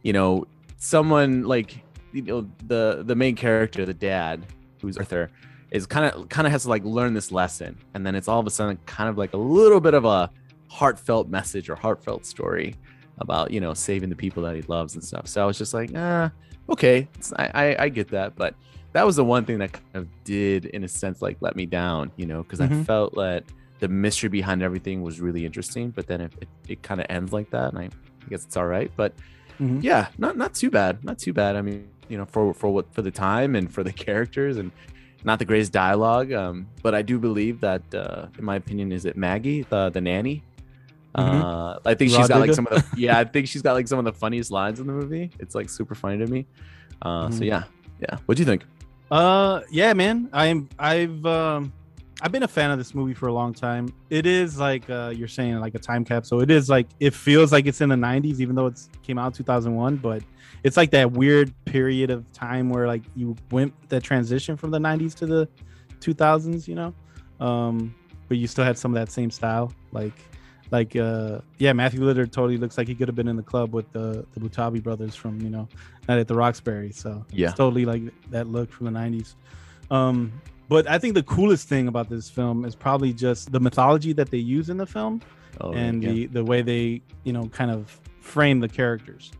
you know, someone like you know the the main character, the dad, who's Arthur, is kind of kind of has to like learn this lesson, and then it's all of a sudden kind of like a little bit of a heartfelt message or heartfelt story about you know saving the people that he loves and stuff. So I was just like, ah, okay, I, I I get that, but that was the one thing that kind of did in a sense like let me down, you know, because I Mhm. felt that the mystery behind everything was really interesting, but then it, it, it kind of ends like that, and I, I guess it's all right, but Mhm. yeah, not not too bad, not too bad. I mean, you know, for for what for the time and for the characters and not the greatest dialogue, um, but I do believe that, uh, in my opinion, is it Maggie, the the nanny? Mhm. Uh, I think she's got like some of the yeah, I think she's got like some of the funniest lines in the movie. It's like super funny to me. Uh, so Mhm. yeah, yeah. What do you think? Uh, yeah, man. I'm I've um I've been a fan of this movie for a long time. It is like uh you're saying like a time capsule. It is like it feels like it's in the 90s even though it's came out 2001, but it's like that weird period of time where like you went that transition from the 90s to the 2000s, you know. Um but you still had some of that same style like like uh yeah matthew lillard totally looks like he could have been in the club with the the butabi brothers from you know night at the roxbury so Yeah. it's totally like that look from the 90s um but i think the coolest thing about this film is probably just the mythology that they use in the film Oh, and yeah. the the way they you know kind of frame the characters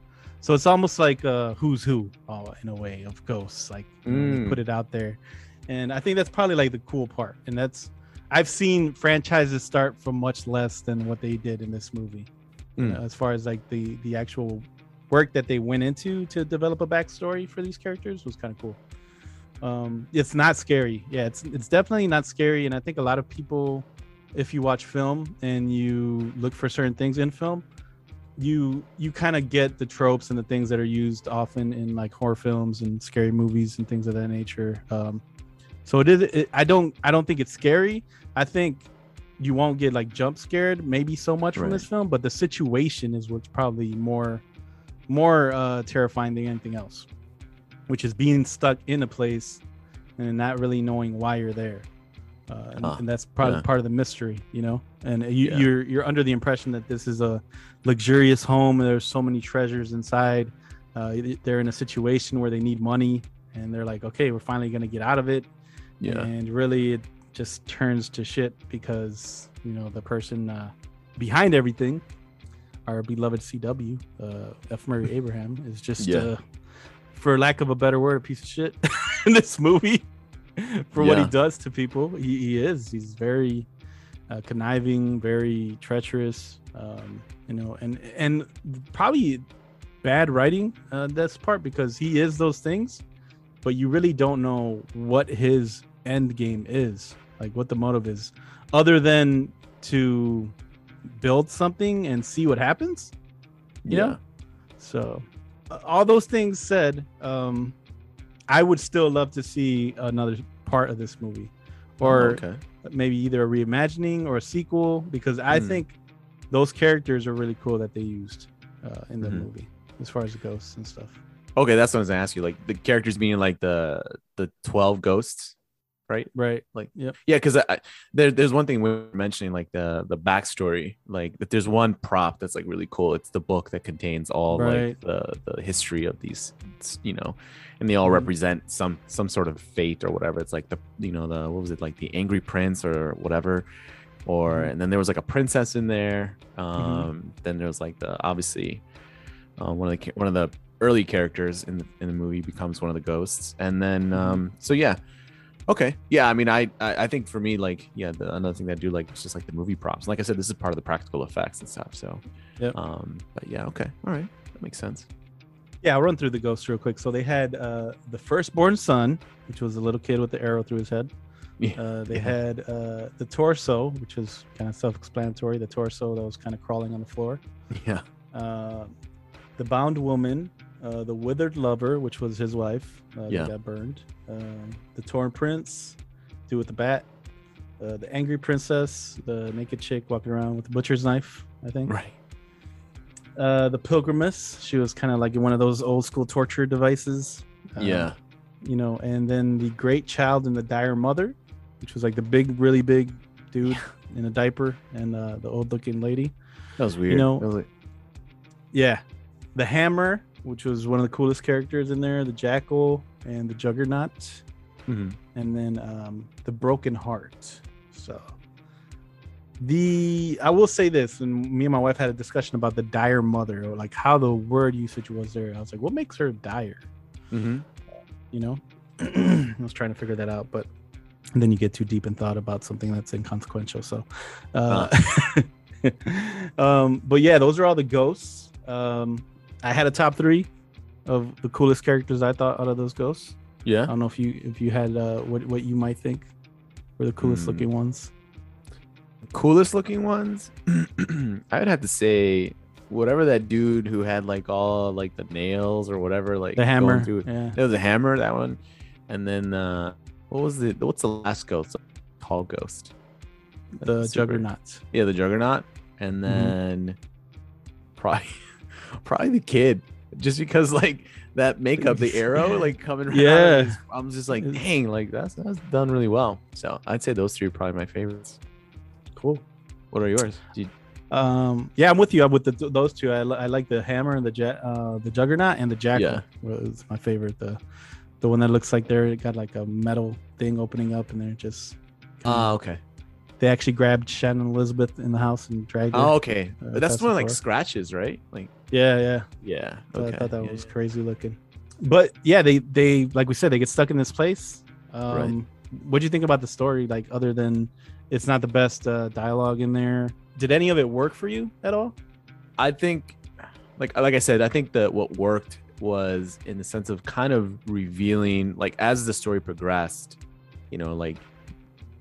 so it's almost like uh who's who uh, in a way of ghosts like you Mm. put it out there. And i think that's probably like the cool part. And that's i've seen franchises start from much less than what they did in this movie. You Mm. know, as far as like the the actual work that they went into to develop a backstory for these characters was kind of cool. Um it's not scary. Yeah it's it's definitely not scary. And i think a lot of people if you watch film and you look for certain things in film you you kind of get the tropes and the things that are used often in like horror films and scary movies and things of that nature um so it is it, i don't i don't think it's scary. I think you won't get like jump scared maybe so much from this film but the situation is what's probably more more uh terrifying than anything else which is being stuck in a place and not really knowing why you're there uh, and, and that's probably yeah. part of the mystery you know and you, Yeah. you're you're under the impression that this is a luxurious home and there's so many treasures inside uh, they're in a situation where they need money and they're like okay we're finally going to get out of it Yeah. and really it just turns to shit because you know the person uh, behind everything our beloved cw uh, f murray abraham is just Yeah. uh, for lack of a better word a piece of shit in this movie for what he does to people he, he is. He's very uh, conniving very treacherous um, you know and and probably bad writing uh, this part because he is those things but you really don't know what his end game is like what the motive is other than to build something and see what happens you know? so uh, all those things said um i would still love to see another part of this movie or okay. maybe either a reimagining or a sequel because i Hmm. think those characters are really cool that they used uh, in the Mhm. movie as far as the ghosts and stuff Okay, that's what I was gonna ask you. Like the characters being like the the twelve ghosts, right? right Like Yep. yeah, because there, there's one thing we are mentioning, like the the backstory. Like that, there's one prop that's like really cool. It's the book that contains all Right. like the the history of these, you know, and they all Mhm. represent some some sort of fate or whatever. It's like the you know the what was it like the angry prince or whatever. Or Mhm. and then there was like a princess in there. Um, Then there was like the obviously uh, one of the one of the early characters in the in the movie becomes one of the ghosts, and then um, so yeah, okay, yeah. I mean, I I, think for me, like yeah, the, another thing that I do like is just like the movie props. Like I said, this is part of the practical effects and stuff. So, Yep. um, but yeah, okay, all right, that makes sense. Yeah, I'll run through the ghosts real quick. So they had uh, the firstborn son, which was a little kid with the arrow through his head. Yeah, Uh, they yeah. had uh, the torso, which was kind of self-explanatory. The torso that was kind of crawling on the floor. yeah, Uh, the bound woman, uh, the Withered Lover, which was his wife, uh, that Yeah. got burned. Um, the Torn Prince, Dude with the Bat. Uh, the Angry Princess, the naked chick walking around with the butcher's knife. I think. Right. Uh, the Pilgrimess. She was kind of like one of those old school torture devices. Uh, yeah. you know, and then the Great Child and the Dire Mother, which was like the big, really big dude in a diaper, and uh, the old looking lady. That was weird. You know- like- Yeah, the Hammer, which was one of the coolest characters in there, the Jackal and the Juggernaut, Mhm. and then um, the Broken Heart. So the I will say this, and me and my wife had a discussion about the Dire Mother, or like how the word usage was there. I was like, what makes her dire? Mhm. You know, I was trying to figure that out, but then you get too deep in thought about something that's inconsequential. So, uh, um, but yeah, those are all the ghosts. Um, I had a top three of the coolest characters I thought out of those ghosts. Yeah. I don't know if you if you had uh, what what you might think were the coolest Hmm. looking ones. Coolest looking ones. I would have to say whatever that dude who had like all like the nails or whatever like The hammer, through it. yeah. It was a hammer that one, and then uh what was the what's the last ghost? Tall ghost. The That's super- Juggernaut. Yeah, the juggernaut, and Mm-hmm. then probably probably the kid, just because like that makeup, the arrow, like coming. right Yeah. his- I'm just like, dang, like that's that's done really well. So I'd say those three are probably my favorites. Cool. What are yours? You- Um, yeah, I'm with you. I'm with the, those two. I, I like the hammer and the jet, uh, the juggernaut and the jackal. Yeah. was my favorite. The the one that looks like they're got like a metal thing opening up and they're just. Ah, okay. They actually grabbed Shannon Elizabeth in the house and dragged. Oh, okay. uh, that's one like scratches, right? Like, Yeah, yeah. yeah. So Okay. I thought that yeah, was yeah. crazy looking. But yeah, they they like we said they get stuck in this place. Um, Right. What do you think about the story? Like other than it's not the best uh, dialogue in there. Did any of it work for you at all? I think, like like I said, I think that what worked was in the sense of kind of revealing, like as the story progressed, you know, like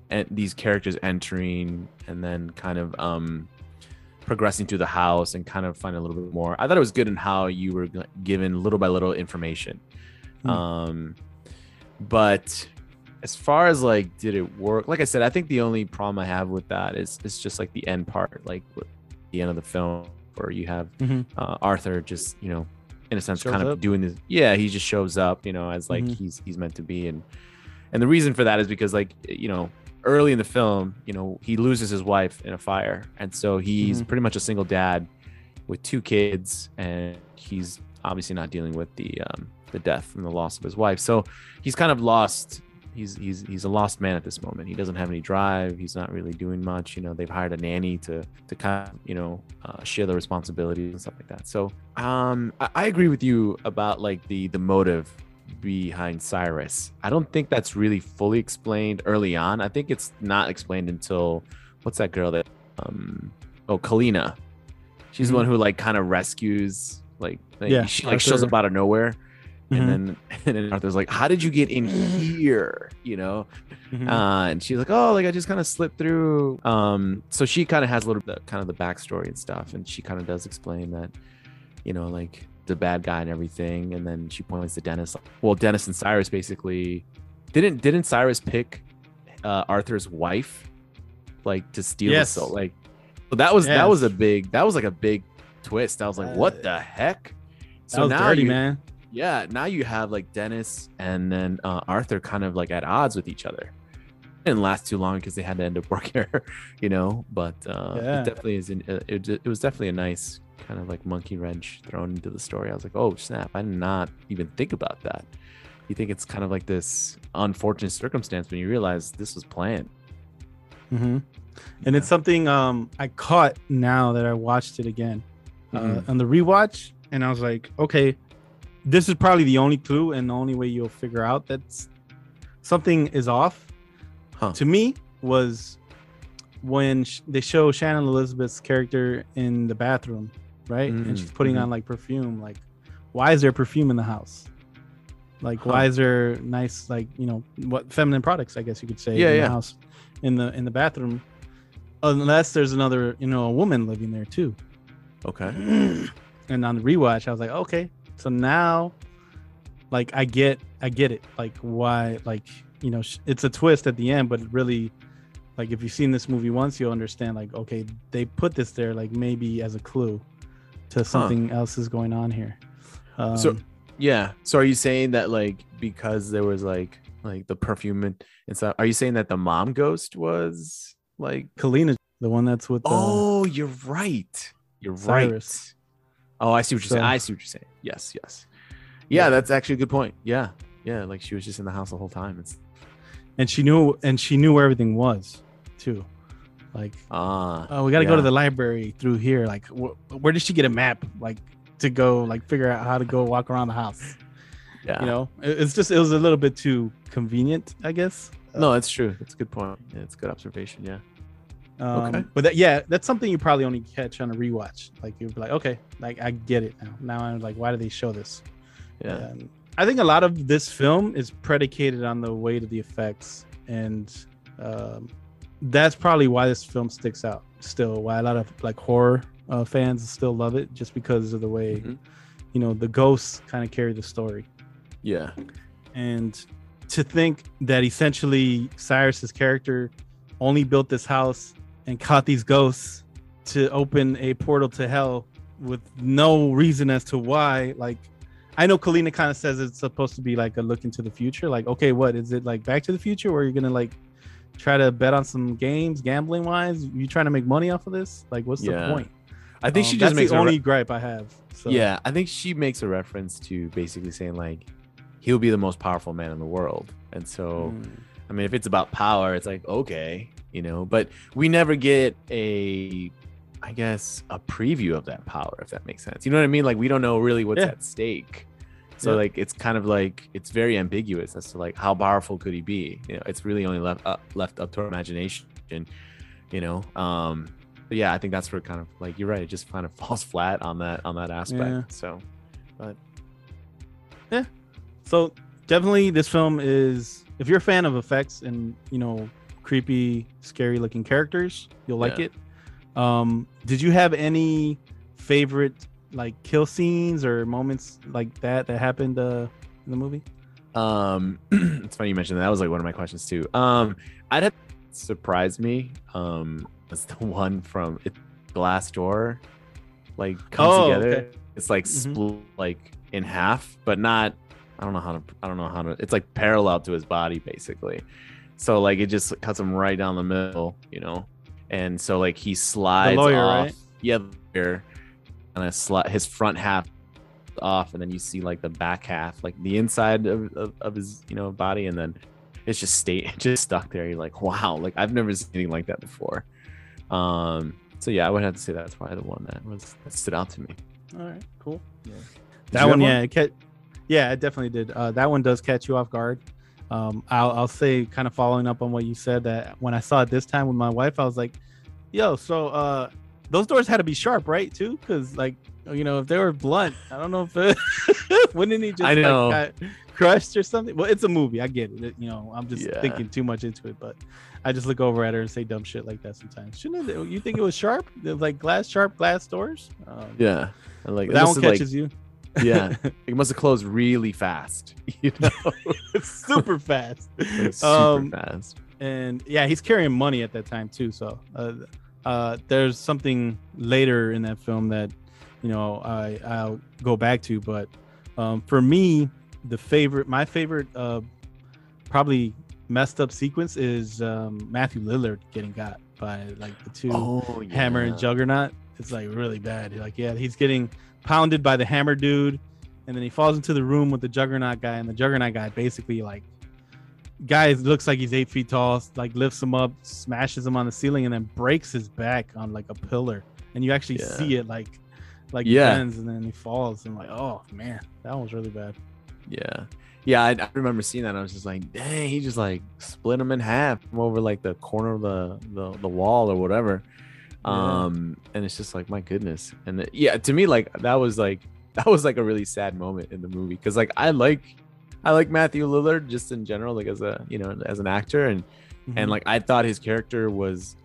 and these characters entering and then kind of um progressing through the house and kind of find a little bit more. I thought it was good in how you were given little by little information. Hmm. Um, but as far as like did it work like i said i think the only problem i have with that is it's just like the end part like the end of the film where you have Mhm. uh, arthur just you know in a sense Shows kind of doing this yeah he just shows up you know as like Mhm. he's he's meant to be and and the reason for that is because like you know early in the film you know he loses his wife in a fire. And so he's Mhm. pretty much a single dad with two kids and he's obviously not dealing with the um the death and the loss of his wife. So he's kind of lost he's he's he's a lost man at this moment. He doesn't have any drive. He's not really doing much. You know they've hired a nanny to to kind of you know uh, share the responsibilities and stuff like that. So um I, I agree with you about like the the motive behind cyrus i don't think that's really fully explained early on i think it's not explained until what's that girl that um oh kalina she's the Mhm. one who like kind of rescues like, like Yeah, she like shows up out of nowhere Mhm. and then and then Arthur's like, "How did you get in here?" You know, Mhm. uh, and she's like, "Oh, like I just kind of slipped through." Um, so she kind of has a little bit kind of the backstory and stuff, and she kind of does explain that, you know, like the bad guy and everything, and then she points to Dennis. Well, Dennis and Cyrus basically didn't didn't Cyrus pick uh, Arthur's wife, like to steal Yes. soul, like. So that was that was a big that was like a big twist. I was like, "What Uh, the heck?" So now dirty, you- man. yeah now you have like dennis and then uh, arthur kind of like at odds with each other it didn't last too long because they had to end up working you know but uh Yeah. it definitely is an, uh, it, it was definitely a nice kind of like monkey wrench thrown into the story. I was like oh snap. I did not even think about that. You think it's kind of like this unfortunate circumstance when you realize this was planned. Hmm And it's something um I caught now that I watched it again uh, Mhm. on the rewatch, and I was like, okay, this is probably the only clue and the only way you'll figure out that something is off. Huh. To me, was when sh- they show Shannon Elizabeth's character in the bathroom, right, and Mm, she's putting mhm. on like perfume. Like, why is there perfume in the house? Like, Huh. why is there nice, like you know, what feminine products? I guess you could say Yeah, in yeah. the house, in the in the bathroom, unless there's another, you know, a woman living there too. okay and on the rewatch, I was like, okay, So now, like I get, I get it. Like why, like you know, sh- it's a twist at the end, but it really, like if you've seen this movie once, you'll understand. Like okay, they put this there, like maybe as a clue to something else is going on here. Um, so yeah. So are you saying that like because there was like like the perfume and, and stuff? Are you saying that the mom ghost was like Kalina, the one that's with the, Oh, you're right. You're Cyrus. right. Oh, I see what you're saying. I see what you're saying. Yes, yes. Yeah, that's actually a good point. Yeah. Yeah, like she was just in the house the whole time. It's and she knew, and she knew where everything was, too. Like ah oh, we got to go to the library through here. Like wh- where did she get a map? Like to go, like figure out how to go walk around the house. Yeah. You know, It- it's just it was a little bit too convenient, I guess. No, that's true. That's a good point. Yeah, it's a good observation. Yeah. Um, Okay. But that, yeah, that's something you probably only catch on a rewatch. Like you'd be like, okay, like I get it now. Now I'm like, why do they show this? Yeah. And I think a lot of this film is predicated on the weight of the effects, and um, that's probably why this film sticks out. Still, why a lot of like horror uh, fans still love it, just because of the way, Mhm. you know, the ghosts kind of carry the story Yeah. and to think that essentially Cyrus's character only built this house and caught these ghosts to open a portal to hell with no reason as to why like I know Kalina kind of says it's supposed to be like a look into the future like okay what is it like back to the future where you're going to like try to bet on some games gambling wise you trying to make money off of this like what's Yeah. the point I think Um, she just makes the a re- only gripe I have so Yeah, I think she makes a reference to basically saying like he'll be the most powerful man in the world. And so Mm. I mean if it's about power, it's like okay, you know, but we never get a I guess a preview of that power if that makes sense. You know what I mean? Like we don't know really what's Yeah. at stake. So Yeah. like it's kind of like it's very ambiguous as to like how powerful could he be? You know, it's really only left up, left up to our imagination, you know. Um but yeah, I think that's where kind of like you're right, it just kind of falls flat on that on that aspect. Yeah. So but yeah, So definitely, this film is if you're a fan of effects and you know creepy, scary looking characters, you'll like Yeah. it. Um, did you have any favorite like kill scenes or moments like that that happened uh, in the movie? Um, it's funny you mentioned that. That was like one of my questions too. Um, I'd have surprised me. Um, was the one from it, Glass Door, like comes Oh, together. okay. It's like Mhm. split like in half, but not. I don't know how to. I don't know how to. It's like parallel to his body basically. So like it just cuts him right down the middle, you know. And so like he slides lawyer, off. right? Yeah, the lawyer, and a sli- his front half off and then you see like the back half like the inside of, of, of his you know body and then it's just stay just stuck there you're like wow like i've never seen anything like that before um so yeah i would have to say that's probably the one that was that stood out to me All right, cool. Did That you one, yeah, it ca- yeah, it definitely did. Uh, that one does catch you off guard. Um, I'll, I'll say, kind of following up on what you said, that when I saw it this time with my wife, I was like, "Yo, so uh, those doors had to be sharp, right? Too, because like, you know, if they were blunt, I don't know if it, wouldn't he just I know. like got crushed or something? Well, it's a movie, I get it. You know, I'm just Yeah. thinking too much into it, but I just look over at her and say dumb shit like that sometimes. Shouldn't it, you think it was sharp? It was like glass sharp glass doors. Um, yeah and like that one is, like- catches you. yeah it must have closed really fast you know It's super fast. Super Um, fast and yeah, he's carrying money at that time too. So uh, uh, there's something later in that film that you know I I'll go back to, but um, for me, the favorite, my favorite, uh, probably messed up sequence is um, Matthew Lillard getting got by like the two oh Hammer and. Juggernaut. It's like really bad. Like yeah, he's getting pounded by the Hammer dude, and then he falls into the room with the Juggernaut guy, and the Juggernaut guy basically like guy looks like he's eight feet tall, like lifts him up, smashes him on the ceiling, and then breaks his back on like a pillar, and you actually Yeah. see it like like Yeah. bends, and then he falls, and like oh man, that was really bad. Yeah. Yeah, I, I remember seeing that. I was just like, dang, he just like split him in half from over like the corner of the the, the wall or whatever. Yeah. Um, and it's just like, my goodness. And it- yeah, to me, like that was like that was like a really sad moment in the movie because like I like I like Matthew Lillard just in general, like as a you know as an actor, and Mhm. and like I thought his character was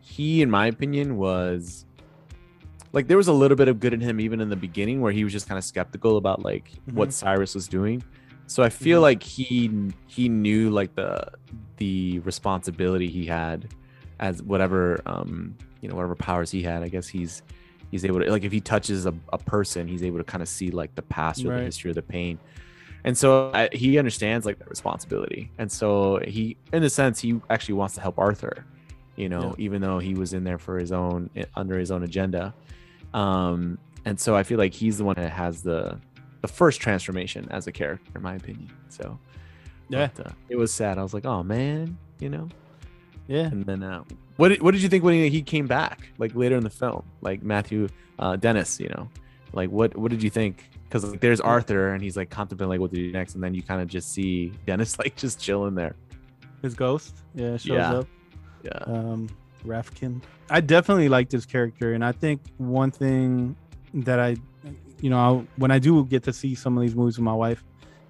he, in my opinion, was like there was a little bit of good in him even in the beginning where he was just kind of skeptical about like what Mhm. Cyrus was doing. So I feel Mhm. like he he knew like the the responsibility he had as whatever um you know whatever powers he had. I guess he's he's able to like if he touches a, a person, he's able to kind of see like the past or the history of the pain. And so I, he understands like that responsibility. And so he in a sense he actually wants to help Arthur, you know, even though he was in there for his own under his own agenda. Um and so I feel like he's the one that has the the first transformation as a character in my opinion. So Yeah. but, uh, it was sad. I was like, "Oh man," you know. Yeah. And then uh, what did, what did you think when he, he came back like later in the film? Like Matthew uh, Dennis, you know. Like what what did you think? Cuz like there's Arthur and he's like contemplating like what to do next and then you kind of just see Dennis like just chilling there. His ghost, yeah, shows Yeah. up. Yeah. Um, Rafkin. I definitely like this character, and I think one thing that I, you know, I'll, when I do get to see some of these movies with my wife,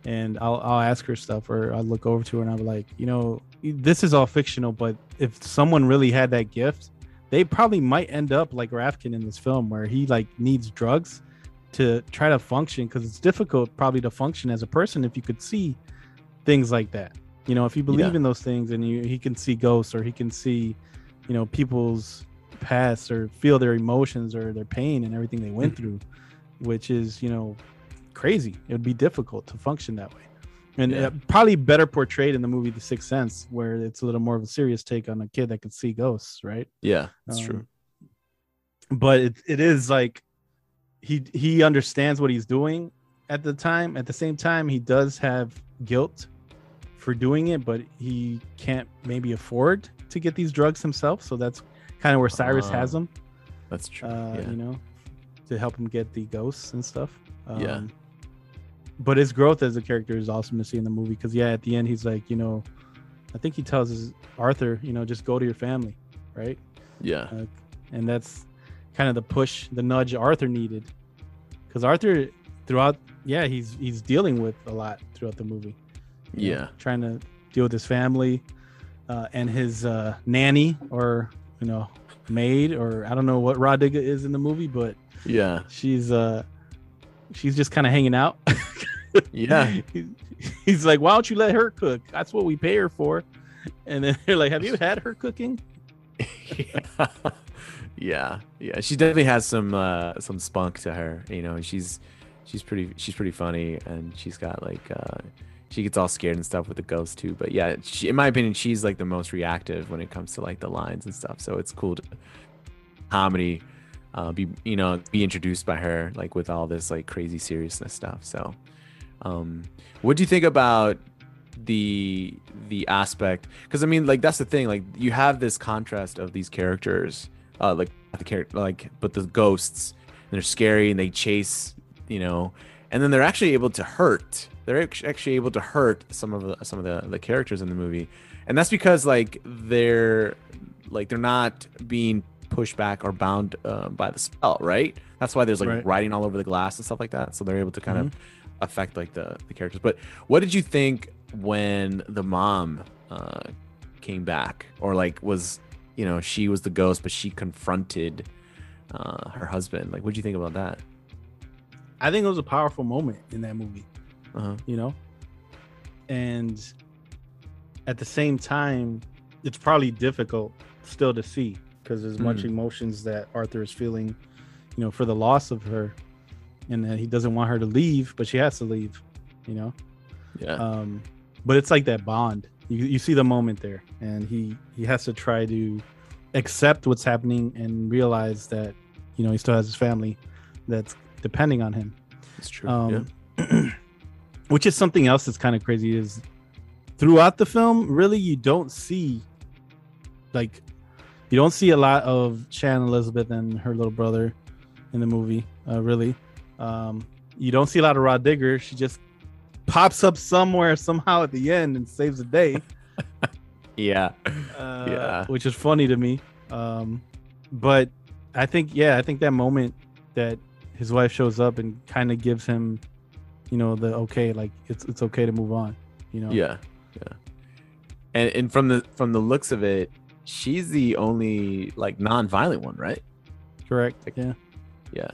and I'll I'll ask her stuff, or I'll look over to her and I'll be like, you know, this is all fictional, but if someone really had that gift, they probably might end up like Rafkin in this film, where he like needs drugs to try to function, because it's difficult probably to function as a person if you could see things like that. You know, if you believe Yeah. in those things and you he can see ghosts or he can see, you know, people's past or feel their emotions or their pain and everything they went through, which is, you know, crazy. It would be difficult to function that way. And Yeah. uh, probably better portrayed in the movie The Sixth Sense, where it's a little more of a serious take on a kid that can see ghosts, right? Yeah, that's true. Um, But it, it is like he he understands what he's doing at the time. At the same time, he does have guilt for doing it, but he can't maybe afford to get these drugs himself. So that's kind of where Cyrus Ah, has them. That's true. Uh, yeah. You know, to help him get the ghosts and stuff. Um, Yeah. But his growth as a character is awesome to see in the movie because yeah, at the end he's like, you know, I think he tells his Arthur, you know, just go to your family, right? Yeah. Uh, and that's kind of the push, the nudge Arthur needed, because Arthur throughout, yeah, he's he's dealing with a lot throughout the movie. you know, Yeah. trying to deal with his family uh, and his uh, nanny or you know maid or I don't know what Rah Digga is in the movie, but Yeah. she's uh she's just kind of hanging out. Yeah. He's like, why don't you let her cook? That's what we pay her for. And then they're like, have you had her cooking? yeah yeah she definitely has some uh some spunk to her you know she's she's pretty she's pretty funny and she's got like uh she gets all scared and stuff with the ghost too but yeah she, in my opinion she's like the most reactive when it comes to like the lines and stuff so it's cool to comedy uh be you know be introduced by her like with all this like crazy seriousness stuff so um what do you think about the the aspect because i mean like that's the thing like you have this contrast of these characters uh like the character like but the ghosts and they're scary and they chase you know and then they're actually able to hurt they're actually able to hurt some of the some of the, the characters in the movie and that's because like they're like they're not being pushed back or bound uh, by the spell right that's why there's like Right. writing all over the glass and stuff like that so they're able to kind of affect like the, the characters but what did you think when the mom uh came back or like was you know she was the ghost but she confronted uh her husband. Like what do you think about that? I think it was a powerful moment in that movie. uh-huh. you know? And at the same time it's probably difficult still to see because there's much Mhm. emotions that arthur is feeling you know for the loss of her and that he doesn't want her to leave but she has to leave you know? Yeah. Um but it's like that bond you, you see the moment there. And he he has to try to accept what's happening and realize that you know he still has his family that's depending on him. It's true um, which is something else that's kind of crazy is throughout the film really you don't see like you don't see a lot of Shannon Elizabeth and her little brother in the movie uh, really. Um, you don't see a lot of Rah Digga. She just pops up somewhere somehow at the end and saves the day yeah uh, Yeah. which is funny to me. Um, but I think, yeah, I think that moment that his wife shows up and kind of gives him, you know, the okay, like it's it's okay to move on. You know, yeah yeah and and from the from the looks of it she's the only like non-violent one right correct. Yeah, Yeah.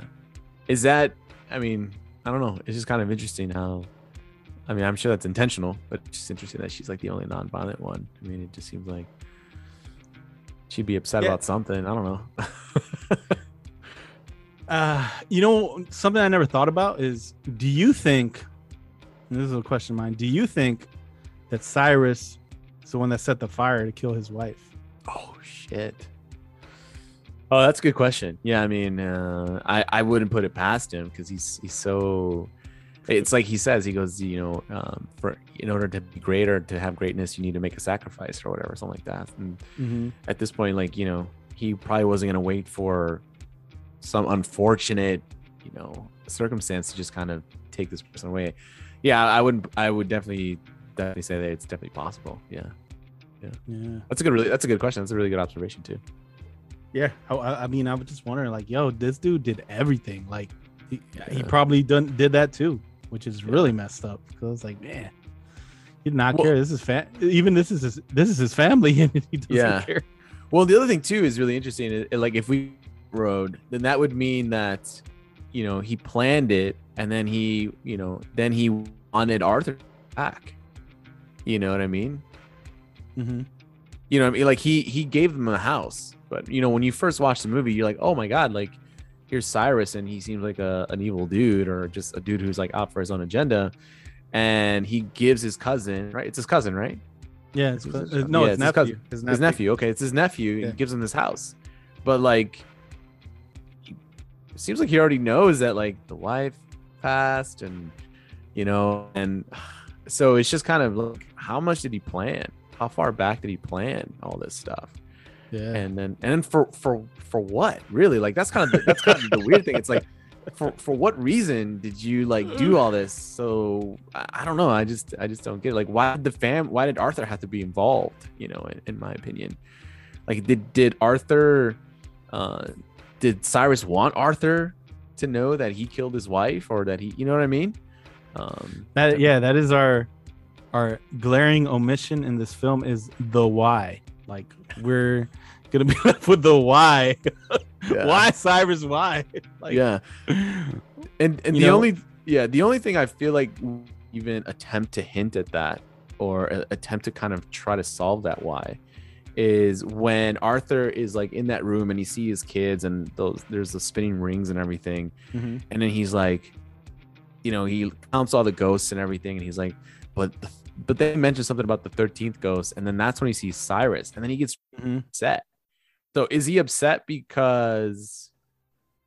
Is that? I mean, I don't know. It's just kind of interesting how. I mean, I'm sure that's intentional, but it's just interesting that she's like the only non-violent one. I mean, it just seems like she'd be upset Yeah. about something. I don't know. Uh, you know, something I never thought about is do you think, this is a question of mine, do you think that Cyrus is the one that set the fire to kill his wife? Oh shit. Oh, that's a good question. Yeah, I mean, uh, I I wouldn't put it past him because he's he's so. It's like he says. He goes, you know, um, for in order to be great or to have greatness, you need to make a sacrifice or whatever, something like that. And Mhm. at this point, like you know, he probably wasn't gonna wait for some unfortunate, you know, circumstance to just kind of take this person away. Yeah, I wouldn't. I would definitely definitely say that it's definitely possible. Yeah. Yeah. Yeah. That's a good. Really, that's a good question. That's a really good observation too. Yeah, I, I mean, I was just wondering, like, yo, this dude did everything. Like, he, he probably done did that too, which is really messed up. Because I was like, man, he did not Well- care. This is fa- even this is his, this is his family, and he doesn't Yeah. care. Well, the other thing too is really interesting. Like if we road, then that would mean that, you know, he planned it, and then he, you know, then he wanted Arthur back. You know what I mean? Mm-hmm. You know, what I mean, like he he gave them a house, but you know, when you first watch the movie, you're like, oh my god, like here's Cyrus, and he seems like a an evil dude, or just a dude who's like out for his own agenda, and he gives his cousin, right? It's his cousin, right? Yeah, it's, His- uh, his- no, yeah, it's his nephew. cousin. His His nephew. Okay, it's his nephew. Yeah. He gives him this house, but like, it seems like he already knows that like the wife passed, and you know, and so it's just kind of like, how much did he plan? How far back did he plan all this stuff? Yeah. And then and then for for for what really? Like that's kind of the, that's kind of the weird thing. It's like for for what reason did you like do all this? So I, I don't know. I just I just don't get it. Like why did the fam? Why did Arthur have to be involved? You know, in, in my opinion, like did did Arthur, uh, did Cyrus want Arthur to know that he killed his wife or that he, you know what I mean? Um, That yeah, that is our our glaring omission in this film is the why. Like we're gonna be left with the why. Yeah. why Cyrus? Why? Like, yeah and and the know- only yeah the only thing i feel like even attempt to hint at that or attempt to kind of try to solve that why is when arthur is like in that room and he sees his kids and those there's the spinning rings and everything Mhm. and then he's like you know he counts all the ghosts and everything and he's like but the, but they mention something about the 13th ghost and then that's when he sees cyrus and then he gets Mhm. upset so is he upset because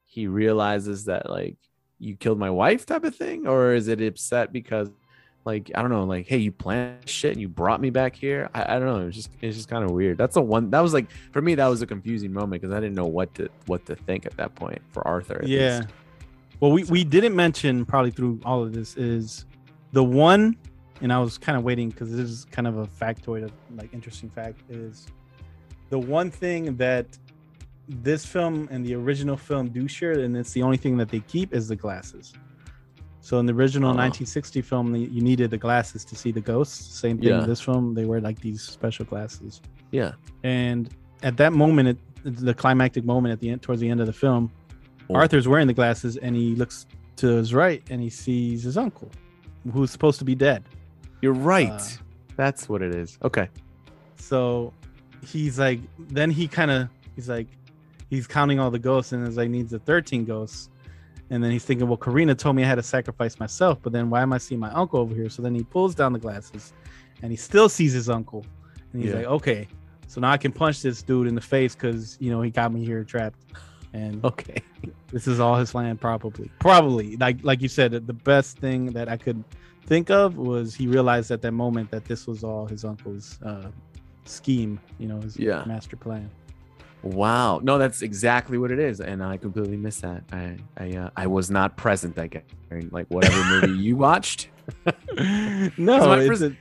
he realizes that like you killed my wife type of thing or is it upset because like i don't know like hey you planned shit and you brought me back here i, I don't know it's just it's just kind of weird that's the one that was like for me that was a confusing moment because i didn't know what to what to think at that point for arthur Yeah. least. Well, we, we didn't mention probably through all of this is the one, and I was kind of waiting because this is kind of a factoid of like interesting fact is the one thing that this film and the original film do share, and it's the only thing that they keep is the glasses. So in the original Oh. 1960 film, you needed the glasses to see the ghosts. Same thing Yeah. in this film; they wear like these special glasses. yeah And at that moment, at the climactic moment at the end, towards the end of the film, Oh. Arthur's wearing the glasses and he looks to his right and he sees his uncle, who's supposed to be dead. You're right Uh, that's what it is okay So he's like, then he kind of, he's like, he's counting all the ghosts and is like, needs the 13 ghosts. And then he's thinking, well, Kalina told me I had to sacrifice myself, but then why am I seeing my uncle over here? So then he pulls down the glasses and he still sees his uncle. And he's Yeah. like, okay, so now I can punch this dude in the face because, you know, he got me here trapped. And okay this is all his land, probably. Probably. Like like you said, the best thing that I could think of was he realized at that moment that this was all his uncle's uh, scheme, you know, his Yeah. master plan. Wow. No, that's exactly what it is, and I completely missed that. I I uh, I was not present. I guess like whatever movie you watched. No, it's, first- a-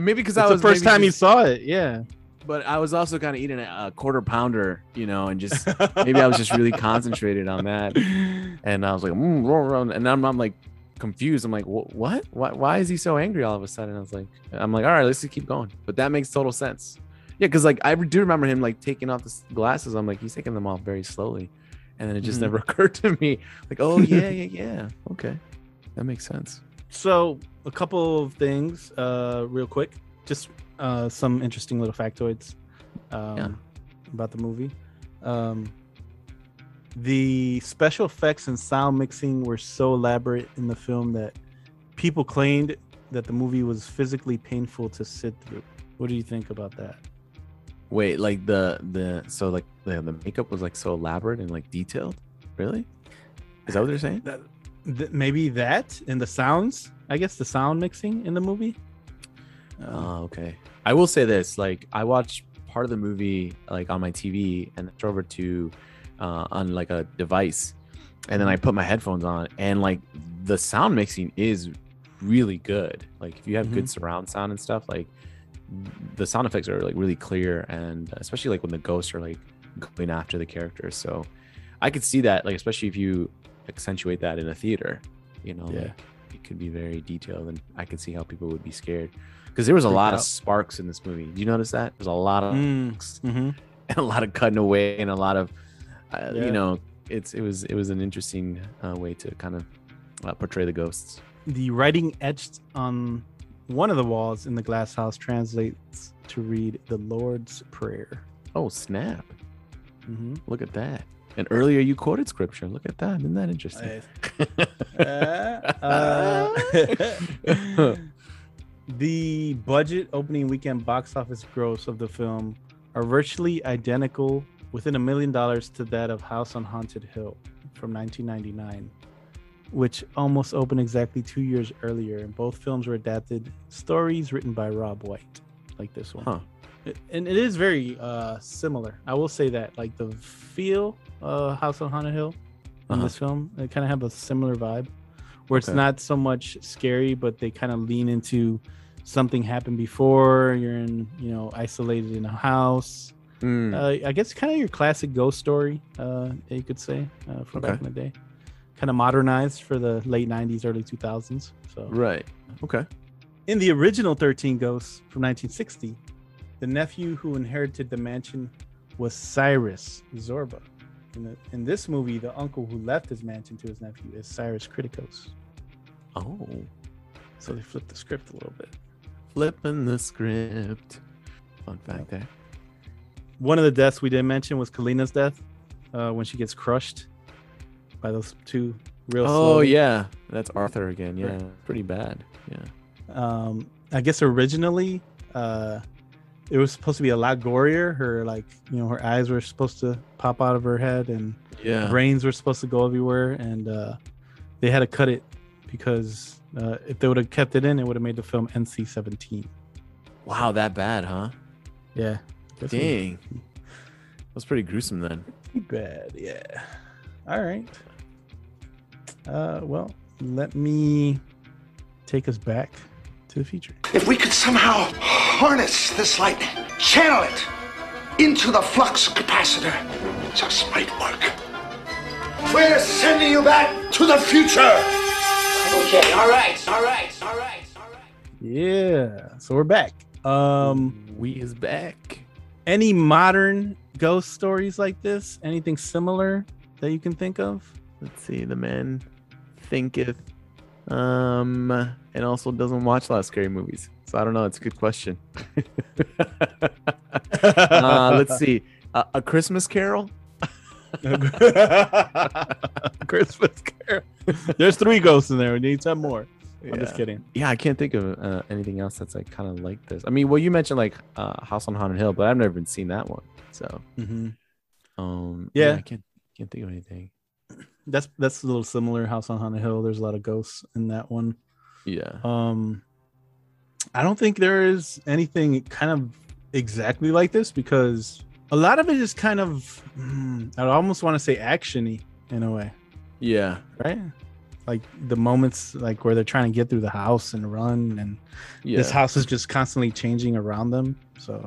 Maybe because I the was first maybe time you saw it. Yeah. But I was also kind of eating a, quarter pounder, you know, and just maybe I was just really concentrated on that, and I was like, mm, and I'm, I'm like confused. I'm like, what? Why, why is he so angry all of a sudden? I was like, I'm like, all right, let's just keep going. But that makes total sense. Yeah, because like I do remember him like taking off the glasses. I'm like, he's taking them off very slowly, and then it just Mhm. never occurred to me. Like, oh yeah, yeah, yeah. Okay, that makes sense. So a couple of things, uh, real quick, just uh, some interesting little factoids um, Yeah. about the movie. Um, the special effects and sound mixing were so elaborate in the film that people claimed that the movie was physically painful to sit through. What do you think about that? Wait, like the the so like the, the makeup was like so elaborate and like detailed. Really? Is that what they're saying? That, th- maybe that and the sounds. I guess the sound mixing in the movie. Um, Oh, okay. I will say this: like, I watched part of the movie like on my TV, and then over to uh, on like a device, and then I put my headphones on, and like the sound mixing is really good. Like, if you have good surround sound and stuff, like the sound effects are like really clear, and especially like when the ghosts are like going after the characters. So I could see that, like, especially if you accentuate that in a theater, you know, Yeah. like, it could be very detailed, and I could see how people would be scared because there was a Freak lot of sparks in this movie. Do you notice that? There's a lot of Mm, mhm. and a lot of cutting away and a lot of, uh, Yeah. you know, it's it was it was an interesting uh, way to kind of uh, portray the ghosts. the writing etched on one of the walls in the glass house translates to read the Lord's Prayer. Oh snap! Mhm. Look at that. And earlier you quoted scripture. Look at that. Isn't that interesting? Uh, the budget opening weekend box office gross of the film are virtually identical within a million dollars to that of House on Haunted Hill from 1999, which almost opened exactly two years earlier. And both films were adapted stories written by Robb White, like this one. Huh. It- and it is very uh similar. I will say that, like the feel, uh, House on Haunted Hill in Uh-huh. this film, they kind of have a similar vibe, where it's not so much scary, but they kind of lean into something happened before. You're in, you know, isolated in a house. Mm, Uh, I guess kind of your classic ghost story, uh, you could say, uh, from back in the day. Kind of modernized for the late '90s, early 2000s. So right. Okay. in the original 13 Ghosts from 1960, the nephew who inherited the mansion was Cyrus Zorba. In, the, in this movie, the uncle who left his mansion to his nephew is Cyrus Kriticos. Oh, So they flipped the script a little bit. flipping the script. Fun fact there. One of the deaths we didn't mention was Kalina's death uh, when she gets crushed by those two real Oh slowly. yeah, that's Arthur again. Yeah, pretty bad. Yeah. um i guess originally uh it was supposed to be a lot gorier her like you know her eyes were supposed to pop out of her head and Yeah. brains were supposed to go everywhere and uh they had to cut it because uh if they would have kept it in it would have made the film nc-17 Wow, that bad, huh? yeah Guess it Dang. That was pretty gruesome then. pretty bad yeah all right uh well let me take us back to the future If we could somehow harness this lightning, channel it into the flux capacitor, it just might work. We're sending you back to the future. Okay, all right, all right, all right, all right. Yeah, so we're back. Um, we is back. Any modern ghost stories like this? Anything similar that you can think of? Let's see. The man thinketh, um, and also doesn't watch a lot of scary movies. So I don't know. It's a good question. uh, let's see. Uh, a Christmas Carol. Christmas Carol. There's three ghosts in there. We need ten more. I'm just kidding. Yeah, I can't think of uh, anything else that's like kind of like this. I mean, well, you mentioned like uh, House on Haunted Hill, but I've never even seen that one. So, Mhm. um, Yeah. I can't can't think of anything. That's that's a little similar. House on Haunted Hill. There's a lot of ghosts in that one. Yeah. Um, I don't think there is anything kind of exactly like this because a lot of it is kind of hmm, I almost want to say actiony in a way, Yeah. right? Like the moments like where they're trying to get through the house and run, and this house is just constantly changing around them. So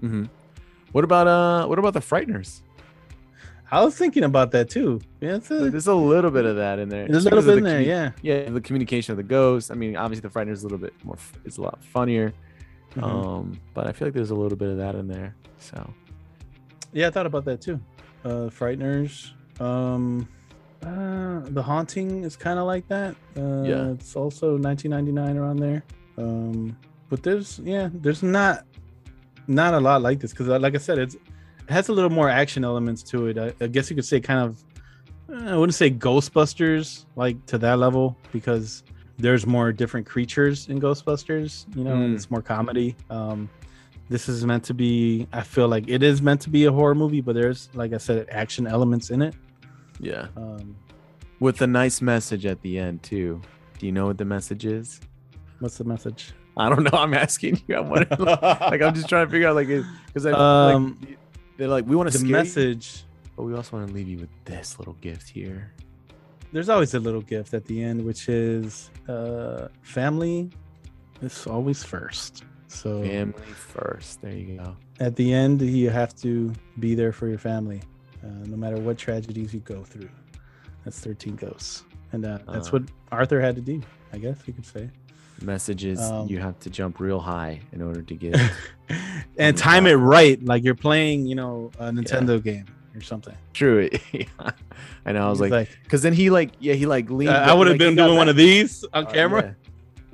hmm What about uh? What about the Frighteners? I was thinking about that too. Yeah, it's a, there's a little bit of that in there. There's a little bit the there, yeah. Yeah, the communication of the ghosts I mean, obviously the Frighteners a little bit more. It's a lot funnier. Mhm. Um, but I feel like there's a little bit of that in there. So yeah, I thought about that too. Uh, Frighteners. Um, uh, the haunting is kind of like that. Uh, Yeah. it's also 1999 around there. Um, but there's yeah, there's not not a lot like this because, like I said, it's it has a little more action elements to it. I, I guess you could say kind of. uh, I wouldn't say Ghostbusters like to that level because there's more different creatures in Ghostbusters. You know, and Mm. it's more comedy. Um, this is meant to be. I feel like it is meant to be a horror movie, but there's, like I said, action elements in it. Yeah. Um, With a nice message at the end too. Do you know what the message is? what's the message? I don't know. I'm asking you. I'm wondering, like I'm just trying to figure out like because Um, like, they're like we want to the message. you, but we also want to leave you with this little gift here. There's always a little gift at the end, which is uh, family is always first. So Family first. There you go. at the end, you have to be there for your family, uh, no matter what tragedies you go through. That's 13 Ghosts, and uh, that's Uh. what Arthur had to do. I guess you could say. Messages Um, you have to jump real high in order to get. and time it right, like you're playing, you know, a Nintendo game or something. True. Yeah. I know. I was He's like, like, because then he like, yeah, he like leaned. Uh, I would have like, been doing one of these on Uh, camera.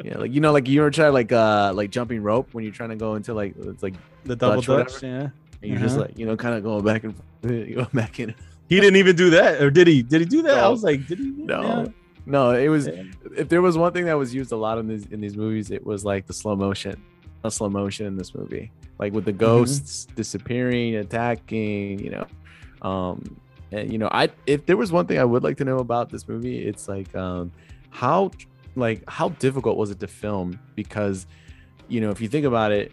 Yeah. yeah, like you know, like you were trying like uh like jumping rope when you're trying to go into like it's like The double Dutch, dutch, yeah. and you're just Uh-huh. like you know kind of going back and going back in. He didn't even do that, or did he? Did he do that? I was like, did he? No, Yeah. no, it was Yeah. if there was one thing that was used a lot in these in these movies, it was like the slow motion, the slow motion in this movie, like with the Mm-hmm. ghosts disappearing, attacking, you know, um, and you know, I if there was one thing I would like to know about this movie, it's like um, how like how difficult was it to film because you know if you think about it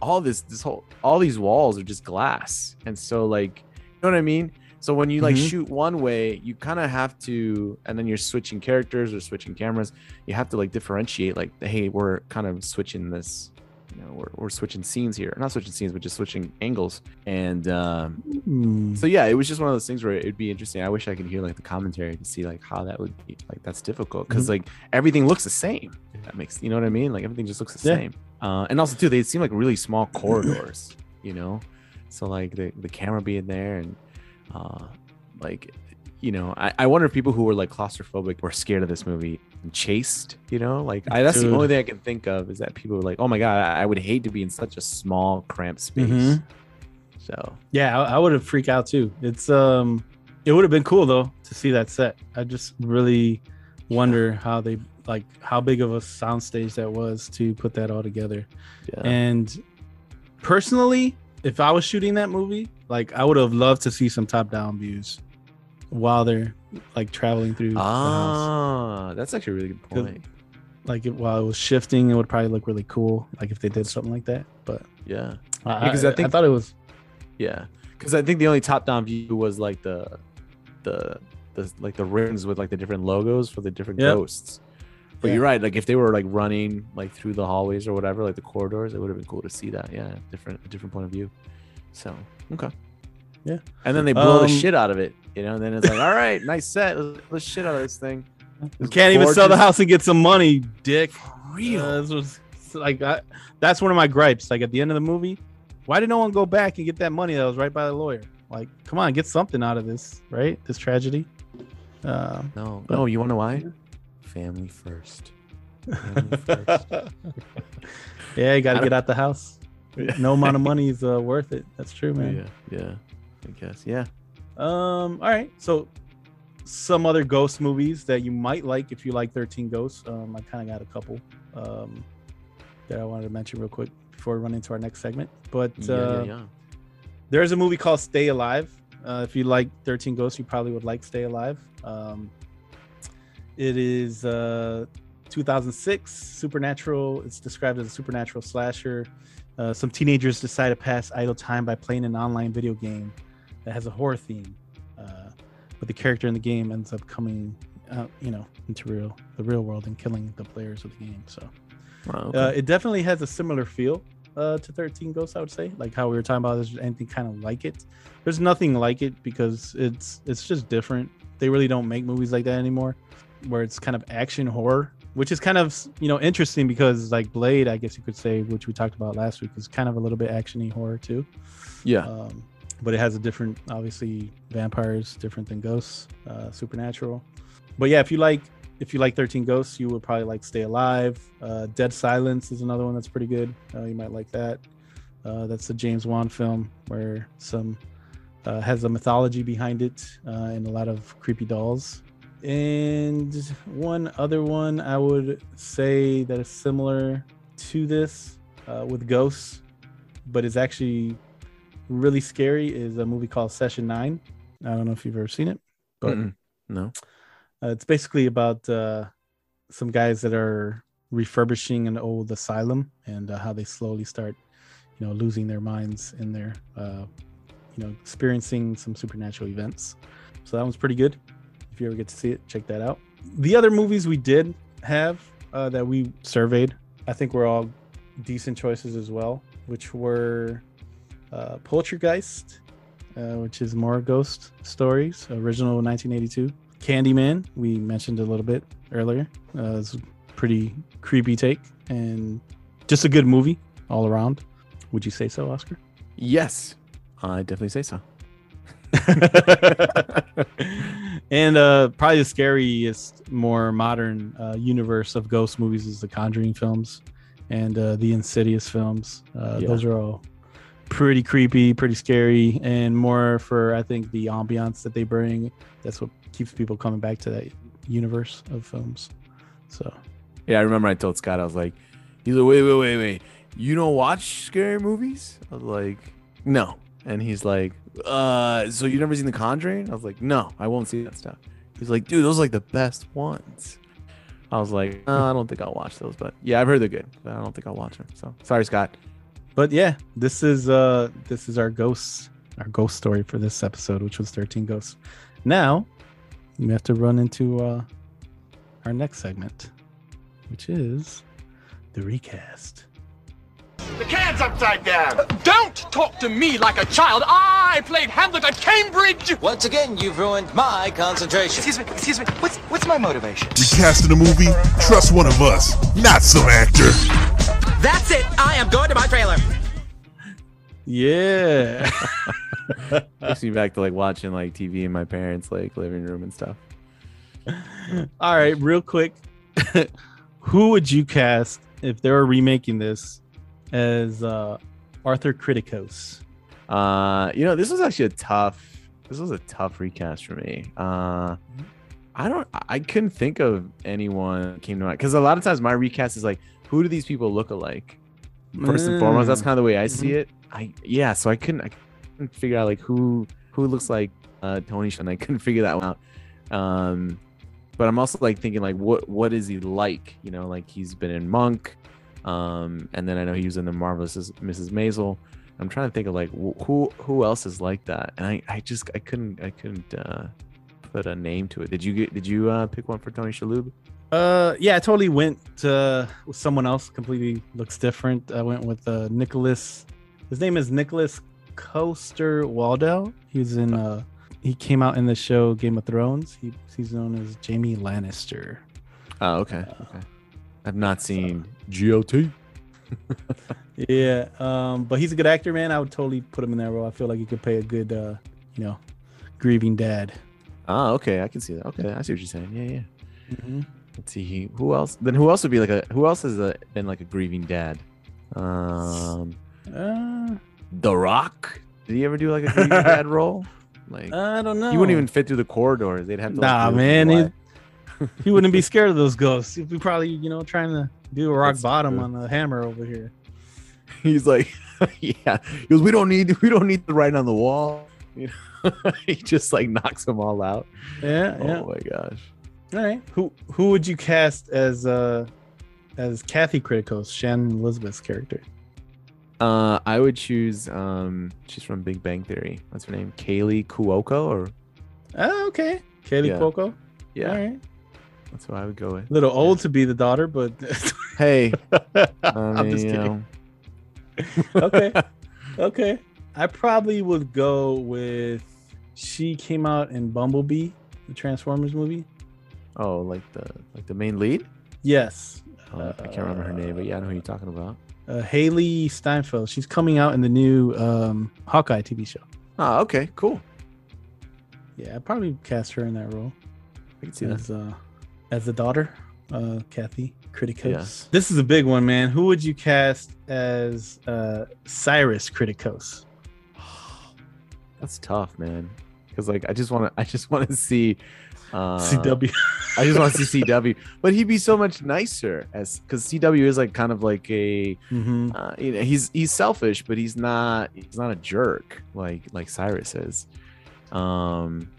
all this this whole all these walls are just glass and so like know what i mean so when you like Mhm. shoot one way you kind of have to and then you're switching characters or switching cameras you have to like differentiate like hey we're kind of switching this you know we're, we're switching scenes here not switching scenes but just switching angles and um Hmm. so yeah it was just one of those things where it'd be interesting i wish i could hear like the commentary to see like how that would be like that's difficult because Mhm. like everything looks the same that makes you know what i mean like everything just looks the Yeah. same uh and also too they seem like really small corridors you know so like the, the camera being there and uh like you know I, I wonder if people who were like claustrophobic were scared of this movie and chased you know like I, that's the only thing i can think of is that people were like oh my god i, I would hate to be in such a small cramped space Mhm. so Yeah, I, I would have freaked out too. It's um, it would have been cool though to see that set. I just really wonder how they like how big of a soundstage that was to put that all together. yeah And personally, if I was shooting that movie, like I would have loved to see some top-down views while they're like traveling through the house. ah that's actually a really good point Like it, while it was shifting, it would probably look really cool. Like if they did something like that. But yeah I, Because I think- I thought it was Yeah, because I think the only top-down view was like the, the, the like the rings with like the different logos for the different Yep. ghosts. But Yeah. you're right. Like if they were like running like through the hallways or whatever, like the corridors, it would have been cool to see that. Yeah, different a different point of view. So okay. Yeah. And then they blow the Um, shit out of it, you know. And then it's like, all right, nice set. Let's, let's shit out of this thing. You It's can't even sell the house and get some money, dick. For real. Uh, this was like I, that's one of my gripes. Like at the end of the movie, why did no one go back and get that money that was right by the lawyer? Like, come on, get something out of this, right? This tragedy. Uh, No, no. You want to know why? Family first. Family first. yeah, you got to get out the house. No amount of money is uh, worth it. That's true, man. yeah, yeah. I guess. Yeah. Um, all right. So some other ghost movies that you might like if you like 13 Ghosts. Um, I kind of got a couple um that I wanted to mention real quick before we run into our next segment. But Yeah, uh, yeah, yeah. there's a movie called Stay Alive. Uh, if you like 13 Ghosts, you probably would like Stay Alive. Um, it is uh, 2006 supernatural. It's described as a supernatural slasher. Uh, some teenagers decide to pass idle time by playing an online video game that has a horror theme. Uh, but the character in the game ends up coming, out, you know, into real the real world and killing the players of the game. So Wow, okay. uh, it definitely has a similar feel uh, to 13 Ghosts, I would say. Like how we were talking about, is anything kind of like it? There's nothing like it because it's it's just different. They really don't make movies like that anymore, where it's kind of action horror, which is kind of you know interesting because like Blade, I guess you could say, which we talked about last week, is kind of a little bit actiony horror too. yeah. Um, but it has a different, obviously, vampires different than ghosts, uh, supernatural. But yeah, if you like if you like 13 Ghosts, you would probably like Stay Alive. Uh, Dead Silence is another one that's pretty good. Uh, you might like that. Uh, that's the James Wan film where some uh, has a mythology behind it uh, and a lot of creepy dolls. And one other one I would say that is similar to this uh, with ghosts, but is actually really scary is a movie called Session Nine. I don't know if you've ever seen it, but Mm-mm. no. uh, it's basically about uh, some guys that are refurbishing an old asylum and uh, how they slowly start, you know, losing their minds in their, uh, you know, experiencing some supernatural events. So that one's pretty good. If you ever get to see it, check that out. The other movies we did have uh, that we surveyed, I think were all decent choices as well, which were uh, Poltergeist, uh, which is more ghost stories, original 1982. Candyman, we mentioned a little bit earlier. Uh, it's a pretty creepy take and just a good movie all around. Would you say so, Oscar? Yes, I definitely say so. and uh, probably the scariest, more modern uh, universe of ghost movies is the Conjuring films and uh, the Insidious films. Uh, Yeah. Those are all pretty creepy, pretty scary, and more for I think the ambiance that they bring. That's what keeps people coming back to that universe of films. So Yeah, I remember I told Scott, I was like, he's like, wait, wait, wait, wait. You don't watch scary movies? I was like, no. And he's like, uh, so you never seen The Conjuring? I was like, no, I won't see that stuff. He's like, dude, those are like the best ones. I was like, "Uh, I don't think I'll watch those, but yeah, I've heard they're good, but I don't think I'll watch them. So sorry, Scott. but yeah, this is uh this is our ghost our ghost story for this episode, which was 13 ghosts. Now we have to run into uh our next segment, which is the recast. The can's upside down. Uh, don't talk to me like a child. I played Hamlet at Cambridge. Once again, you've ruined my concentration. Excuse me, excuse me. What's what's my motivation? Recasting a movie? Trust one of us, not some actor. That's it. I am going to my trailer. Yeah. Takes me back to like watching like TV in my parents' like living room and stuff. All right, real quick. Who would you cast if they were remaking this as uh Arthur Kriticos? Uh, you know, this was actually a tough. This was a tough recast for me. Uh, I don't. I couldn't think of anyone that came to mind because a lot of times my recast is like, who do these people look alike? First and foremost, that's Mm. kind of the way I see Mhm. it. I yeah, so I couldn't. I couldn't figure out like who who looks like uh Tony Shalhoub. I couldn't figure that one out. Um, but I'm also like thinking like, what what is he like? You know, like he's been in Monk. Um, and then I know he was in the marvelous Mrs. Maisel. I'm trying to think of like who who else is like that, and I I just I couldn't I couldn't uh put a name to it. Did you get did you uh pick one for Tony Shalhoub? Uh, yeah, I totally went uh, with someone else. Completely looks different. I went with uh, Nicholas. His name is Nicholas Coster-Waldau. He's in. Uh, he came out in the show Game of Thrones. He, he's known as Jaime Lannister. Oh, okay, okay. I've not seen GOT. Yeah, um, but he's a good actor, man. I would totally put him in that role. I feel like he could play a good, uh, you know, grieving dad. Ah, okay, I can see that. Okay, I see what you're saying. Yeah, yeah. Mhm. Let's see who else. Then who else would be like a who else has a, been like a grieving dad? Um, Uh, The Rock. Did he ever do like a grieving dad role? Like I don't know. he wouldn't even fit through the corridors. They'd have to. like, Nah, do man, he, he wouldn't be scared of those ghosts. He'd be probably, you know, trying to do a rock That's bottom true. on the hammer over here. he's like, yeah. He goes, we don't need we don't need the writing on the wall. You know, he just like knocks them all out. Yeah, yeah. Oh my gosh. All right. Who who would you cast as uh as Kathy Kriticos, Shannon Elizabeth's character? Uh, I would choose. Um, she's from Big Bang Theory. What's her name? Kaley Cuoco, or Oh, okay. Kaley Yeah. Cuoco. yeah, All right. That's who I would go with. A little old to be the daughter, but Hey, I I'm mean, just kidding. okay. Okay. I probably would go with she came out in Bumblebee, the Transformers movie. Oh, like the like the main lead. Yes. Oh, I can't remember her name, but yeah, I know who you're talking about. Uh, Hailee Steinfeld. She's coming out in the new um, Hawkeye TV show. Oh, okay, cool. Yeah, I'd probably cast her in that role. I can see that. uh, as the daughter, uh, Kathy Kriticos. Yes. This is a big one, man. Who would you cast as uh, Cyrus Kriticos? That's tough, man. Because like I just want to, I just want to see uh, CW. I just want to see CW, but he'd be so much nicer as because CW is like kind of like a, Mhm. uh, you know, he's he's selfish, but he's not he's not a jerk like like Cyrus is. Um,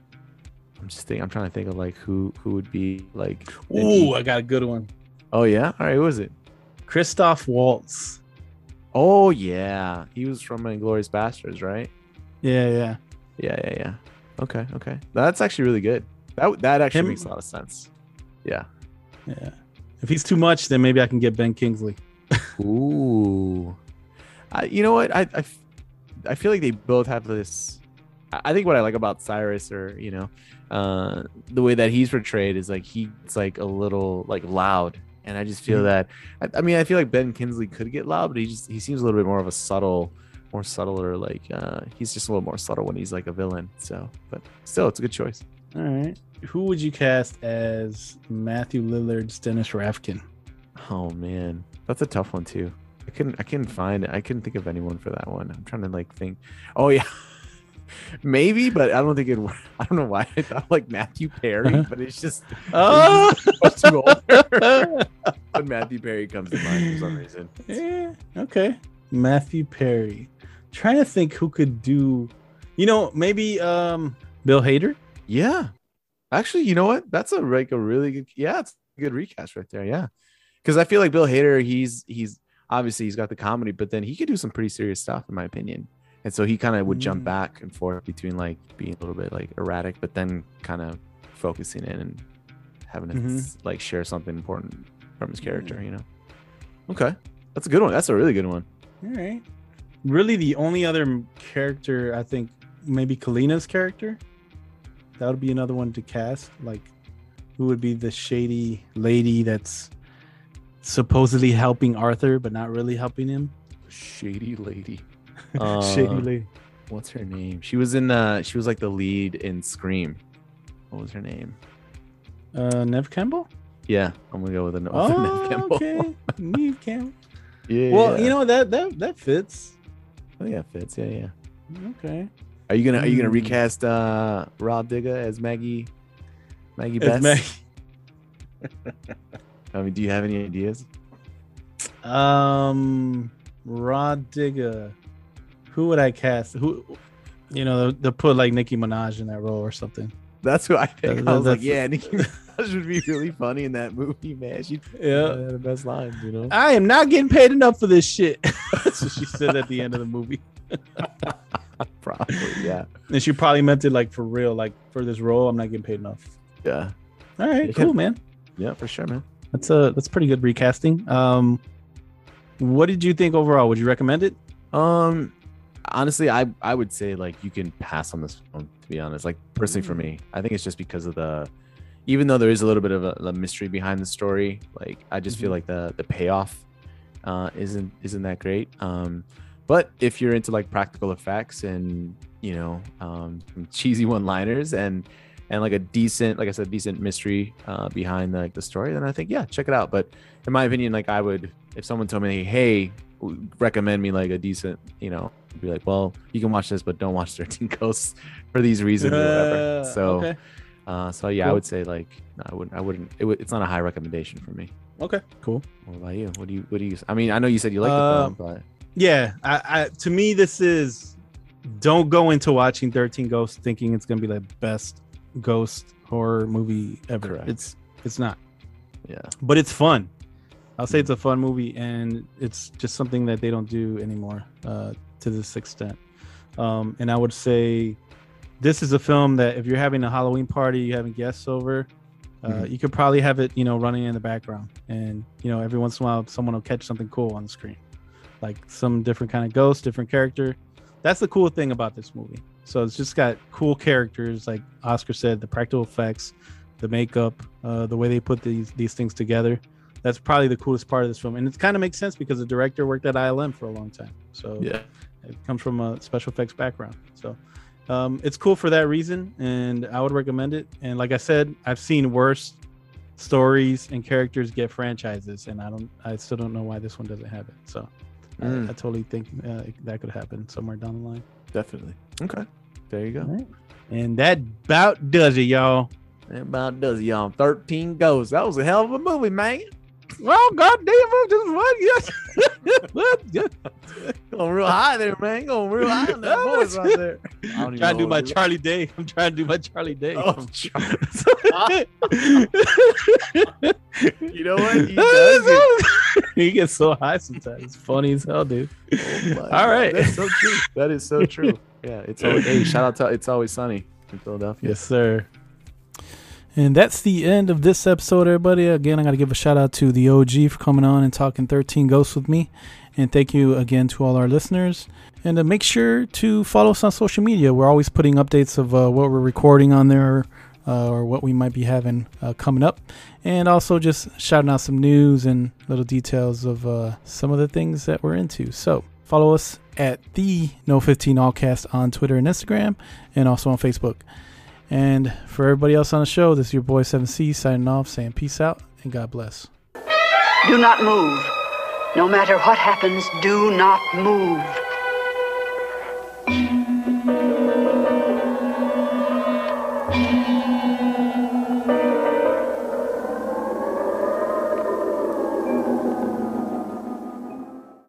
I'm just thinking, I'm trying to think of like who who would be like. Ooh, I got a good one. oh yeah, all right, who was it? Christoph Waltz. Oh yeah, he was from Inglourious Basterds, right? Yeah, yeah. Yeah, yeah, yeah. Okay, okay. That's actually really good. That that actually Him- makes a lot of sense. Yeah. Yeah. If he's too much, then maybe I can get Ben Kingsley. Ooh. I, you know what? I I feel like they both have this. I I think what I like about Cyrus, or you know, uh, the way that he's portrayed is like he's like a little like loud, and I just feel Mhm. that. I, I mean, I feel like Ben Kingsley could get loud, but he just he seems a little bit more of a subtle, more subtler. Like uh, he's just a little more subtle when he's like a villain. So, but still, it's a good choice. All right. Who would you cast as Matthew Lillard's Dennis Rafkin? Oh man, that's a tough one too. I couldn't I couldn't find I couldn't think of anyone for that one. I'm trying to like think. Oh yeah. Maybe, but I don't think it. I don't know why I thought like Matthew Perry, but it's just Oh! much too older. but Matthew Perry comes to mind for some reason. Yeah. Okay. Matthew Perry. Trying to think who could do. You know, maybe um Bill Hader. Yeah, actually, you know what? That's a like a really good. Yeah, it's a good recast right there. Yeah, because I feel like Bill Hader, he's he's obviously he's got the comedy, but then he could do some pretty serious stuff in my opinion. And so he kind of would jump Mm. back and forth between like being a little bit like erratic, but then kind of focusing in and having to Mhm. like share something important from his character. You know. Okay, that's a good one. That's a really good one. All right. Really, the only other character I think maybe Kalina's character. That would be another one to cast. Like, who would be the shady lady that's supposedly helping Arthur, but not really helping him? Shady lady. shady Uh, lady. What's her name? She was in uh she was like the lead in Scream. What was her name? Uh, Neve Campbell. Yeah, I'm gonna go with a with a Oh, Neve Campbell. okay. Neve Campbell. Yeah. Well, you know that that that fits. Oh yeah, fits. Yeah, yeah. Okay. Are you gonna Are you gonna Hmm. recast uh Rah Digga as Maggie? Maggie Bess. I mean, do you have any ideas? Um, Rah Digga. Who would I cast? Who, you know, they'll, put like Nicki Minaj in that role or something. That's who I think. I was like, yeah, Nicki Minaj would be really funny in that movie, man. She Yeah. had the best lines, you know. I am not getting paid enough for this shit. That's what she said at the end of the movie. Probably, yeah, And she probably meant it like for real, like for this role, I'm not getting paid enough. yeah, All right, Yeah. cool, man. yeah, for sure, man. That's a that's pretty good recasting. Um, what did you think overall? Would you recommend it? Um, honestly, I I would say like you can pass on this film. To be honest, like personally for me, I think it's just because of the, even though there is a little bit of a, a mystery behind the story, like I just feel Mhm. like the the payoff, uh, isn't isn't that great. Um, but if you're into like practical effects and you know um cheesy one liners and and like a decent like i said decent mystery uh behind the, like the story then i think yeah check it out but in my opinion like i would if someone told me hey recommend me like a decent you know be like well you can watch this but don't watch 13 ghosts for these reasons or whatever Uh, so okay. uh so yeah i would say like no, i wouldn't i wouldn't it would, it's not a high recommendation for me Okay, cool. what about you what do you what do you i mean i know you said you like the Uh, film but Yeah, I, I to me this is don't go into watching 13 Ghosts thinking it's gonna be the best ghost horror movie ever. Correct. It's it's not. yeah But it's fun. I'll say it's a fun movie and it's just something that they don't do anymore uh, to this extent. Um, and I would say this is a film that if you're having a Halloween party, you having guests over, uh, Mhm. you could probably have it, you know, running in the background, and you know, every once in a while, someone will catch something cool on the screen, like some different kind of ghost, different character. That's the cool thing about this movie. So it's just got cool characters, like Oscar said, the practical effects, the makeup, uh, the way they put these these things together. That's probably the coolest part of this film, and it kind of makes sense because the director worked at ILM for a long time. So yeah it comes from a special effects background. So um, it's cool for that reason, and I would recommend it. And like I said, I've seen worse stories and characters get franchises, and I don't, I still don't know why this one doesn't have it. So I- Mm. I, totally think uh, that could happen somewhere down the line. Definitely. Okay. There you go. Right. And that about does it, y'all. That about does it, y'all. 13 Ghosts. That was a hell of a movie, man. Oh goddamn! Just what? Yes. what? Yes. Going real high there, man. Going real high on that voice right there. I don't I'm trying to do my Charlie Day. I'm trying to do my Charlie Day. Oh, from- You know what? He does it. he gets so high sometimes. It's funny as hell, dude. Oh All God. right. That's so true. That is so true. Yeah. It's always, hey, shout out to It's Always Sunny in Philadelphia. Yes, sir. And that's the end of this episode, everybody. Again, I got to give a shout out to the OG for coming on and talking 13 Ghosts with me. And thank you again to all our listeners. And uh, make sure to follow us on social media. We're always putting updates of uh, what we're recording on there uh, or what we might be having uh, coming up. And also just shouting out some news and little details of uh, some of the things that we're into. So follow us at the No15 Allcast on Twitter and Instagram and also on Facebook. And for everybody else on the show, this is your boy 7C signing off, saying peace out and God bless. Do not move. No matter what happens, do not move.